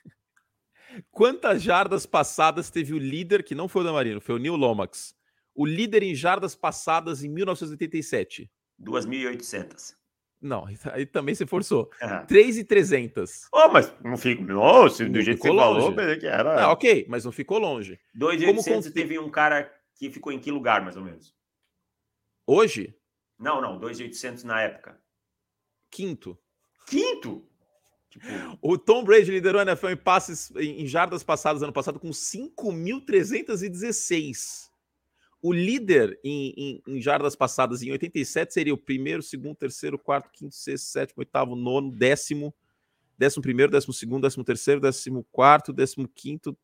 Quantas jardas passadas teve o líder, que não foi o Damarino, foi o Neil Lomax, o líder em jardas passadas em 1987? 2.800. Não, aí também se forçou. Uhum. 3,300. Oh, mas não ficou. Nossa, do jeito que você falou, que era. Não, ok, mas não ficou longe. 2,800 teve um cara que ficou em que lugar, mais ou menos? Hoje? Não, não, 2,800 na época. Quinto. Quinto? Tipo... O Tom Brady liderou a NFL em passes em jardas passadas ano passado com 5.316. O líder em, em, em, jardas passadas em 87 seria o primeiro, segundo, terceiro, quarto, quinto, sexto, sétimo, oitavo, nono, décimo, décimo primeiro, décimo segundo, décimo terceiro, décimo quarto, décimo quinto.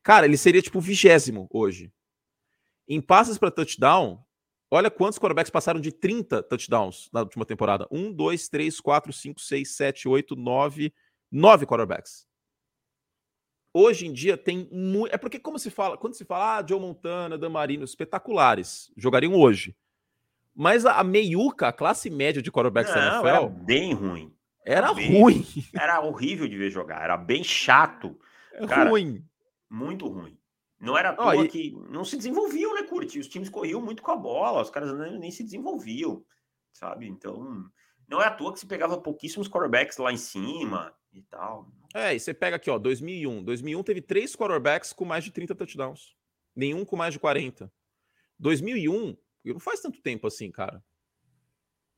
Cara, ele seria tipo vigésimo hoje. Em passes para touchdown, olha quantos quarterbacks passaram de 30 touchdowns na última temporada. 1, 2, 3, 4, 5, 6, 7, 8, 9, 9 quarterbacks. Hoje em dia tem muito. É porque, como se fala, quando se fala, ah, Joe Montana, Dan Marino, espetaculares, jogariam hoje. Mas a, a meiuca, a classe média de quarterbacks da NFL. Era bem ruim. Era bem, ruim. Era horrível de ver jogar, era bem chato. É Cara, ruim. Muito ruim. Não era à toa oh, e... que não se desenvolviam, né, Curti? Os times corriam muito com a bola, os caras nem, nem, se desenvolviam, sabe? Então, não é à toa que se pegava pouquíssimos quarterbacks lá em cima e tal. É, e você pega aqui, ó, 2001. 2001 teve três quarterbacks com mais de 30 touchdowns. Nenhum com mais de 40. 2001, não faz tanto tempo assim, cara.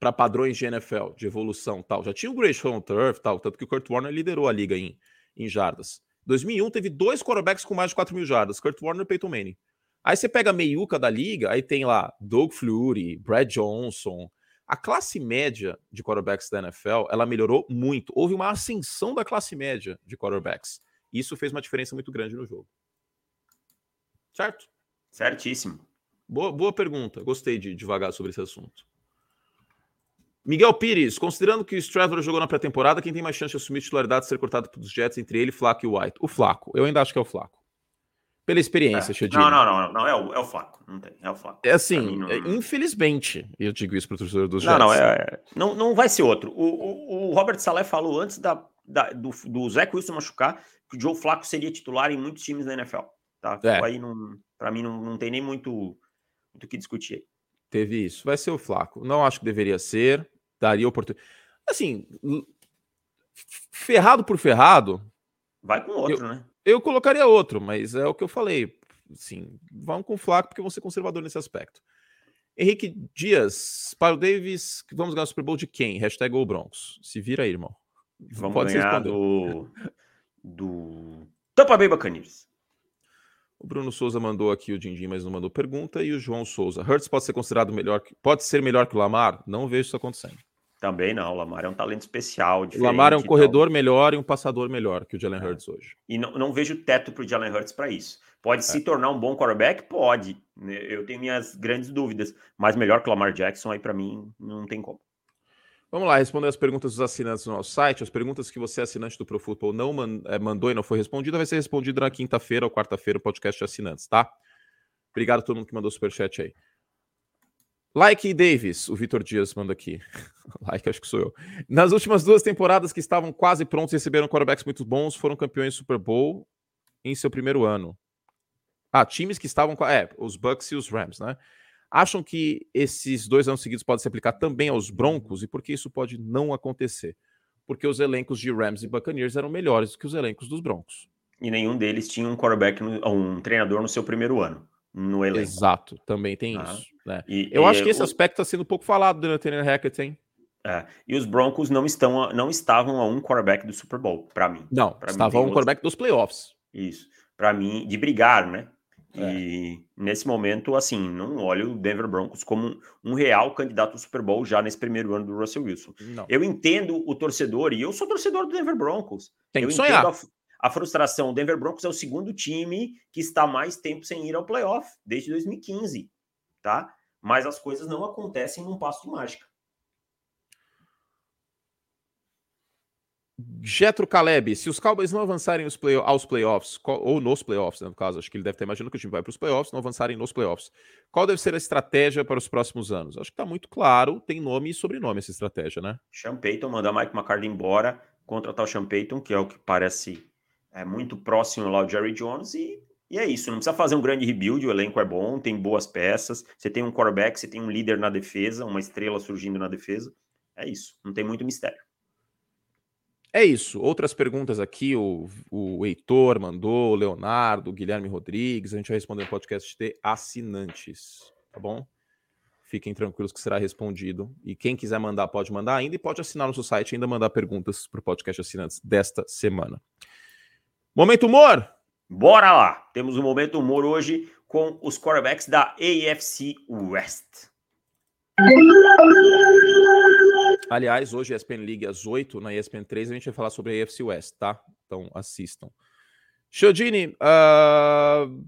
Para padrões de NFL, de evolução tal. Já tinha o Grayson Turf tal, tanto que o Kurt Warner liderou a liga em, em jardas. 2001 teve dois quarterbacks com mais de 4 mil jardas, Kurt Warner e Peyton Manning. Aí você pega a meiuca da liga, aí tem lá Doug Fleury, Brad Johnson. A classe média de quarterbacks da NFL, ela melhorou muito. Houve uma ascensão da classe média de quarterbacks. Isso fez uma diferença muito grande no jogo. Certo? Certíssimo. Boa, boa pergunta. Gostei de devagar sobre esse assunto. Miguel Pires, considerando que o Stradler jogou na pré-temporada, quem tem mais chance de assumir titularidade e ser cortado pelos Jets entre ele, Flaco e White? O Flaco. Eu ainda acho que é o Flaco. Pela experiência, é. Não, não, não, não, é o, é o Flaco. Não tem, é o Flaco. É assim, não... é, infelizmente, eu digo isso para o torcedor dos Jets. Não, não, é, é, não, não vai ser outro. O, o, o Robert Saleh falou antes da, da, do, do Zé Wilson machucar que o Joe Flaco seria titular em muitos times da NFL. Tá? É. Aí, para mim, não, não tem nem muito o que discutir aí. Teve isso. Vai ser o Flaco. Não acho que deveria ser daria oportunidade. Assim, ferrado por ferrado. Vai com outro, eu, né? Eu colocaria outro, mas é o que eu falei. Sim, vão com o Flaco porque vão ser conservador nesse aspecto. Henrique Dias, Paulo Davis, vamos ganhar o Super Bowl de quem? Hashtag Broncos. Se vira aí, irmão. Vamos Pode ganhar do, do Tampa Bay Buccaneers. O Bruno Souza mandou aqui o Dindim, mas não mandou pergunta. E o João Souza. Hurts pode ser considerado melhor que, pode ser melhor que o Lamar? Não vejo isso acontecendo. Também não. O Lamar é um talento especial. O Lamar é um corredor melhor e um passador melhor que o Jalen é. Hurts hoje. E não, não vejo teto para o Jalen Hurts para isso. Pode é. se tornar um bom quarterback? Pode. Eu tenho minhas grandes dúvidas. Mas melhor que o Lamar Jackson, aí para mim não tem como. Vamos lá, responder as perguntas dos assinantes do nosso site. As perguntas que você, assinante do ProFootball, não man, é, mandou e não foi respondida, vai ser respondida na quinta-feira ou quarta-feira, o podcast de assinantes, tá? Obrigado a todo mundo que mandou superchat aí. Like Davis, o Vitor Dias manda aqui. like, acho que sou eu. Nas últimas duas temporadas que estavam quase prontos receberam quarterbacks muito bons, foram campeões Super Bowl em seu primeiro ano. Ah, times que estavam. É, os Bucks e os Rams, né? Acham que esses dois anos seguidos podem se aplicar também aos Broncos e por que isso pode não acontecer? Porque os elencos de Rams e Buccaneers eram melhores do que os elencos dos Broncos. E nenhum deles tinha um quarterback, um treinador no seu primeiro ano no elenco. Exato, também tem ah, isso. Né? E, Eu e, acho que esse o... aspecto está sendo um pouco falado do Nathaniel Hackett, hein? É, e os Broncos não estão, não estavam a um quarterback do Super Bowl, para mim. Não, pra estavam a um quarterback dos playoffs. Isso. Para mim, de brigar, né? É. E nesse momento, assim, não olho o Denver Broncos como um real candidato ao Super Bowl já nesse primeiro ano do Russell Wilson. Não. Eu entendo o torcedor, e eu sou torcedor do Denver Broncos. Tem que eu sonhar. A, a, frustração. O Denver Broncos é o segundo time que está mais tempo sem ir ao playoff, desde 2015, tá? Mas as coisas não acontecem num passo de mágica. Getro Caleb, se os Cowboys não avançarem play aos playoffs, ou nos playoffs, né, no caso, acho que ele deve ter imaginado que o time vai para os playoffs, não avançarem nos playoffs. Qual deve ser a estratégia para os próximos anos? Acho que está muito claro, tem nome e sobrenome essa estratégia, né? Sean Payton, mandar Mike McCarthy embora, contratar o Sean Payton, que é o que parece é, muito próximo lá ao Jerry Jones, e, e é isso. Não precisa fazer um grande rebuild, o elenco é bom, tem boas peças, você tem um quarterback, você tem um líder na defesa, uma estrela surgindo na defesa. É isso, não tem muito mistério. É isso. Outras perguntas aqui, o, o Heitor mandou, o Leonardo, o Guilherme Rodrigues. A gente vai responder no podcast de assinantes, tá bom? Fiquem tranquilos que será respondido. E quem quiser mandar, pode mandar ainda e pode assinar no nosso site e ainda mandar perguntas para o podcast assinantes desta semana. Momento humor! Bora lá! Temos um momento humor hoje com os quarterbacks da AFC West. Aliás, hoje ESPN League às 8 na ESPN 3 a gente vai falar sobre a AFC West, tá? Então assistam. Chiodini, uh,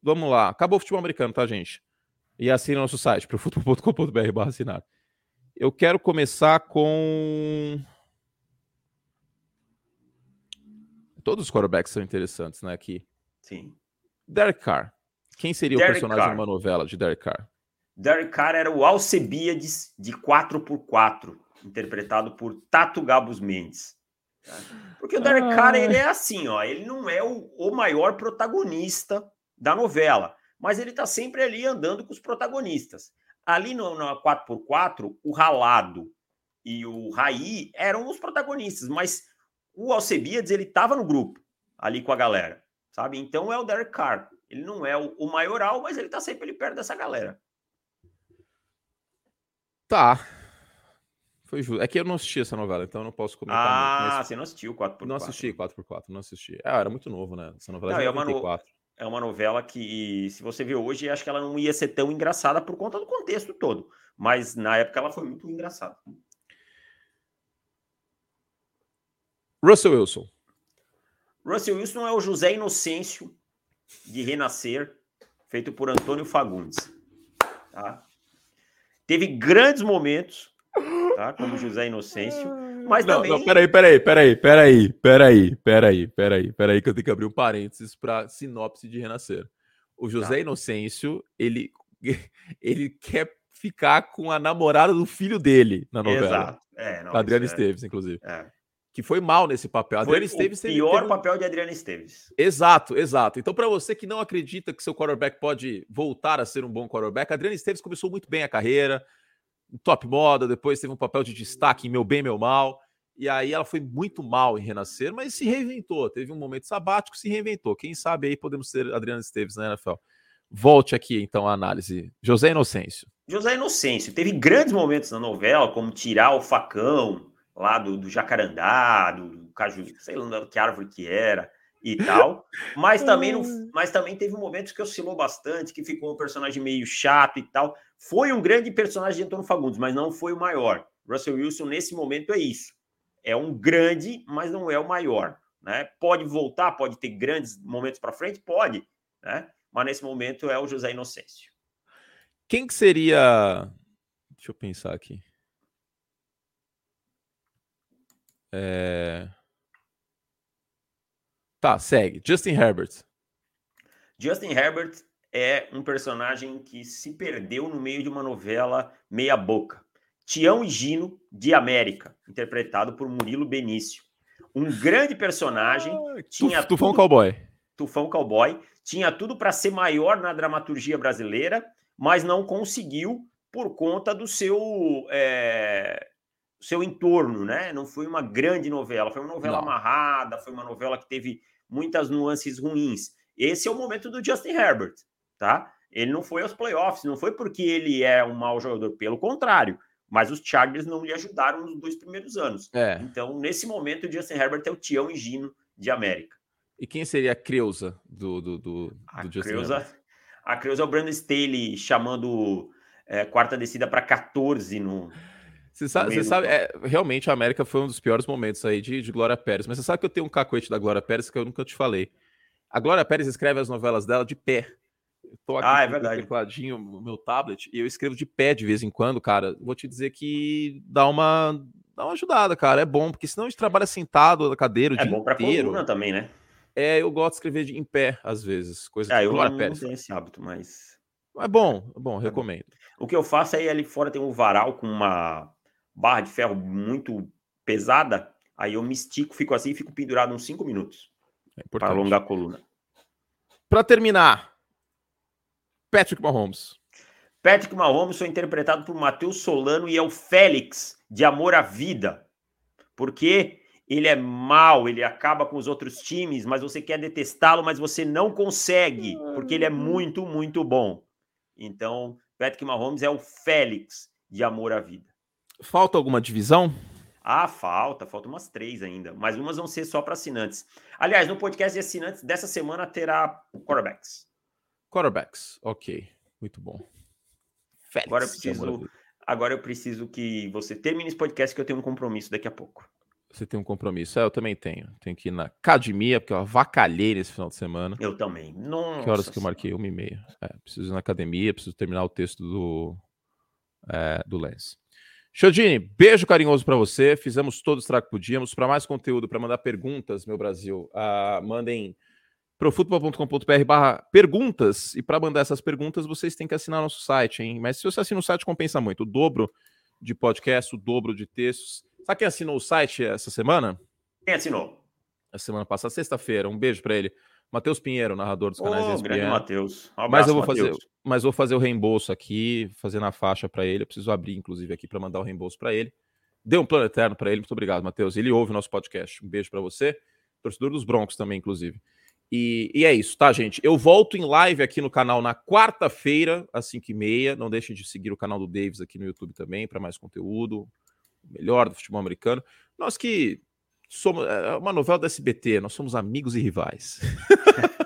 vamos lá. Acabou o futebol americano, tá, gente? E assine o nosso site, profutbol.com.br barra assinar. Eu quero começar com... Todos os quarterbacks são interessantes, né, aqui. Sim. Derek Carr. Quem seria Derek o personagem Carr. de uma novela de Derek Carr? Derek Carr era o Alcebiades de 4x4, interpretado por Tato Gabus Mendes. Porque o Derek Carr, ele é assim, ó, ele não é o, o maior protagonista da novela, mas ele tá sempre ali andando com os protagonistas. Ali no, no 4x4, o Ralado e o Raí eram os protagonistas, mas o Alcebiades, ele tava no grupo, ali com a galera, sabe? Então é o Derek Carr. Ele não é o, o maioral, mas ele tá sempre ali perto dessa galera. Tá. Foi justo. É que eu não assisti essa novela, então eu não posso comentar ah, muito. Ah, você não assistiu 4x4. Não assisti 4x4, não assisti. Ah, era muito novo, né? Essa novela não, é, uma no... é uma novela que, se você ver hoje, acho que ela não ia ser tão engraçada por conta do contexto todo. Mas na época ela foi muito engraçada. Russell Wilson. Russell Wilson é o José Inocêncio de Renascer, feito por Antônio Fagundes. Tá? Teve grandes momentos, tá? Como José Inocêncio. Mas não, também. Não, peraí, peraí, peraí, peraí, peraí, peraí, peraí, peraí, que eu tenho que abrir um parênteses para sinopse de Renascer. O José tá. Inocêncio, ele, ele quer ficar com a namorada do filho dele na novela. Exato. É, não, Adriana é... Esteves, inclusive. É. Que foi mal nesse papel. Foi Adriana Esteves o pior teve... papel de Adriana Esteves. Exato, exato. Então, para você que não acredita que seu quarterback pode voltar a ser um bom quarterback, Adriana Esteves começou muito bem a carreira, top moda, depois teve um papel de destaque em Meu Bem, Meu Mal. E aí ela foi muito mal em Renascer, mas se reinventou. Teve um momento sabático, se reinventou. Quem sabe aí podemos ter Adriana Esteves na NFL. Volte aqui, então, a análise. José Inocêncio. José Inocêncio. Teve grandes momentos na novela, como tirar o facão, lá do, do Jacarandá, do, do caju, sei lá que árvore que era e tal. Mas também, não, mas também teve momentos que oscilou bastante, que ficou um personagem meio chato e tal. Foi um grande personagem de Antônio Fagundes, mas não foi o maior. Russell Wilson, nesse momento, é isso. É um grande, mas não é o maior. Né? Pode voltar, pode ter grandes momentos para frente? Pode. Né? Mas nesse momento é o José Inocêncio. Quem que seria. Deixa eu pensar aqui. É... Tá, segue. Justin Herbert. Justin Herbert é um personagem que se perdeu no meio de uma novela meia boca. Tião e Gino de América, interpretado por Murilo Benício. Um grande personagem, ah, tinha Tufão tudo... Cowboy. Tufão Cowboy, tinha tudo para ser maior na dramaturgia brasileira, mas não conseguiu por conta do seu é, seu entorno, né? Não foi uma grande novela, foi uma novela não. amarrada, foi uma novela que teve muitas nuances ruins. Esse é o momento do Justin Herbert, tá? Ele não foi aos playoffs, não foi porque ele é um mau jogador, pelo contrário. Mas os Chargers não lhe ajudaram nos dois primeiros anos. É. Então, nesse momento, o Justin Herbert é o Tião e Gino de América. E quem seria a Creuza do, do, do, a do Justin Creuza, Herbert? A Creuza é o Brandon Staley chamando é, quarta descida para 14 no, você sabe, você sabe é, realmente a América foi um dos piores momentos aí de, de Glória Pérez. Mas você sabe que eu tenho um cacoete da Glória Pérez que eu nunca te falei. A Glória Pérez escreve as novelas dela de pé. Eu tô aqui ah, é verdade. tecladinho no meu tablet e eu escrevo de pé de vez em quando, cara. Vou te dizer que dá uma, dá uma ajudada, cara. É bom, porque senão a gente trabalha sentado na cadeira o é dia bom pra inteiro. coluna também, né? É, eu gosto de escrever de, em pé, às vezes. Coisa é, eu Glória não, Pérez. não tenho esse hábito, mas... É bom, é bom, recomendo. O que eu faço é ali fora tem um varal com uma barra de ferro muito pesada, aí eu me estico, fico assim e fico pendurado uns 5 minutos é para alongar a coluna. Para terminar, Patrick Mahomes. Patrick Mahomes foi interpretado por Matheus Solano e é o Félix de Amor à Vida. Porque ele é mal, ele acaba com os outros times, mas você quer detestá-lo, mas você não consegue, porque ele é muito, muito bom. Então, Patrick Mahomes é o Félix de Amor à Vida. Falta alguma divisão? Ah, falta, falta umas três ainda, mas umas vão ser só para assinantes. Aliás, no podcast de assinantes dessa semana terá quarterbacks. Quarterbacks, ok, muito bom. Félix, agora eu preciso, agora eu preciso que você termine esse podcast que eu tenho um compromisso daqui a pouco. Você tem um compromisso? É, eu também tenho. Tenho que ir na academia, porque eu avacalhei nesse final de semana. Eu também. Nossa que horas que eu marquei? Uma e meia. É, preciso ir na academia, preciso terminar o texto do, é, do Lens. Chodini, beijo carinhoso para você. Fizemos todo o estrago que podíamos. Para mais conteúdo, para mandar perguntas, meu Brasil, uh, mandem profutbol.com.br barra perguntas. E para mandar essas perguntas, vocês têm que assinar nosso site, hein? Mas se você assina o site, compensa muito. O dobro de podcast, o dobro de textos. Sabe quem assinou o site essa semana? Quem assinou? A semana passada, sexta-feira. Um beijo para ele. Matheus Pinheiro, narrador dos canais oh, ESPN. grande Matheus. Um mas eu vou fazer, mas vou fazer o reembolso aqui, fazer na faixa para ele. Eu preciso abrir, inclusive, aqui para mandar o reembolso para ele. Dê um plano eterno para ele. Muito obrigado, Matheus. Ele ouve o nosso podcast. Um beijo para você. Torcedor dos Broncos também, inclusive. E, e, é isso, tá, gente? Eu volto em live aqui no canal na quarta-feira, às 5h30. Não deixem de seguir o canal do Davis aqui no YouTube também para mais conteúdo melhor do futebol americano. Nós que somos é, é uma novela da SBT, nós somos amigos e rivais.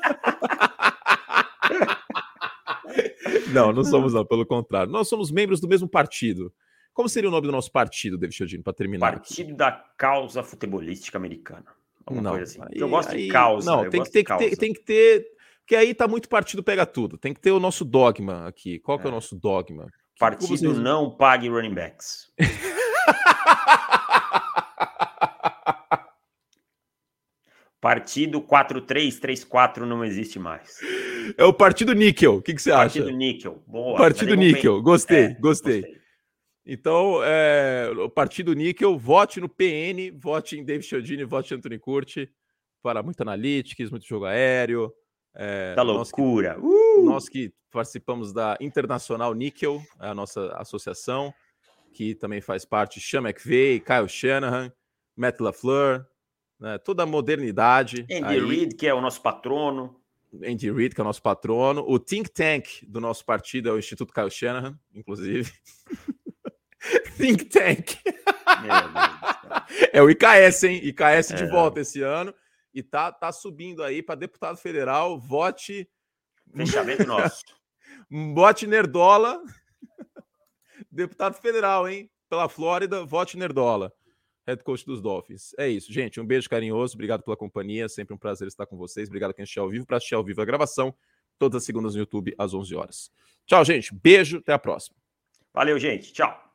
não, não somos não, pelo contrário. Nós somos membros do mesmo partido. Como seria o nome do nosso partido, David Chodino, para terminar? Partido da Causa Futebolística Americana. Alguma não, coisa assim. Aí, eu gosto aí, de causa. Não, tem que, ter, ter, tem que ter. Porque aí tá muito partido pega tudo. Tem que ter o nosso dogma aqui. Qual que é, é o nosso dogma? Partido vocês... não pague running backs. Partido 4334 não existe mais. É o Partido Níquel. O que, que você Partido acha? Partido Níquel. Boa. Partido Níquel. Gostei, é, gostei, gostei. Então, é, o Partido Níquel, vote no PN, vote em David Chiodini, vote em Anthony Curti para muito analytics, muito jogo aéreo. É, da loucura. Nós que, uh! nós que participamos da Internacional Níquel, a nossa associação, que também faz parte Sean McVeigh, Kyle Shanahan, Matt LaFleur, né? toda a modernidade. Andy aí. Reid, que é o nosso patrono. Andy Reid, que é o nosso patrono. O think tank do nosso partido é o Instituto Kyle Shanahan, inclusive. think tank. É o IKS, hein? IKS é. de volta esse ano. E tá, tá subindo aí para deputado federal. Vote. Fechamento nosso. vote Nerdola. deputado federal, hein? Pela Flórida, vote Nerdola. Head coach dos Dolphins. É isso, gente. Um beijo carinhoso. Obrigado pela companhia. Sempre um prazer estar com vocês. Obrigado quem assistiu ao vivo. Para assistir ao vivo a gravação, todas as segundas no YouTube às 11 horas. Tchau, gente. Beijo. Até a próxima. Valeu, gente. Tchau.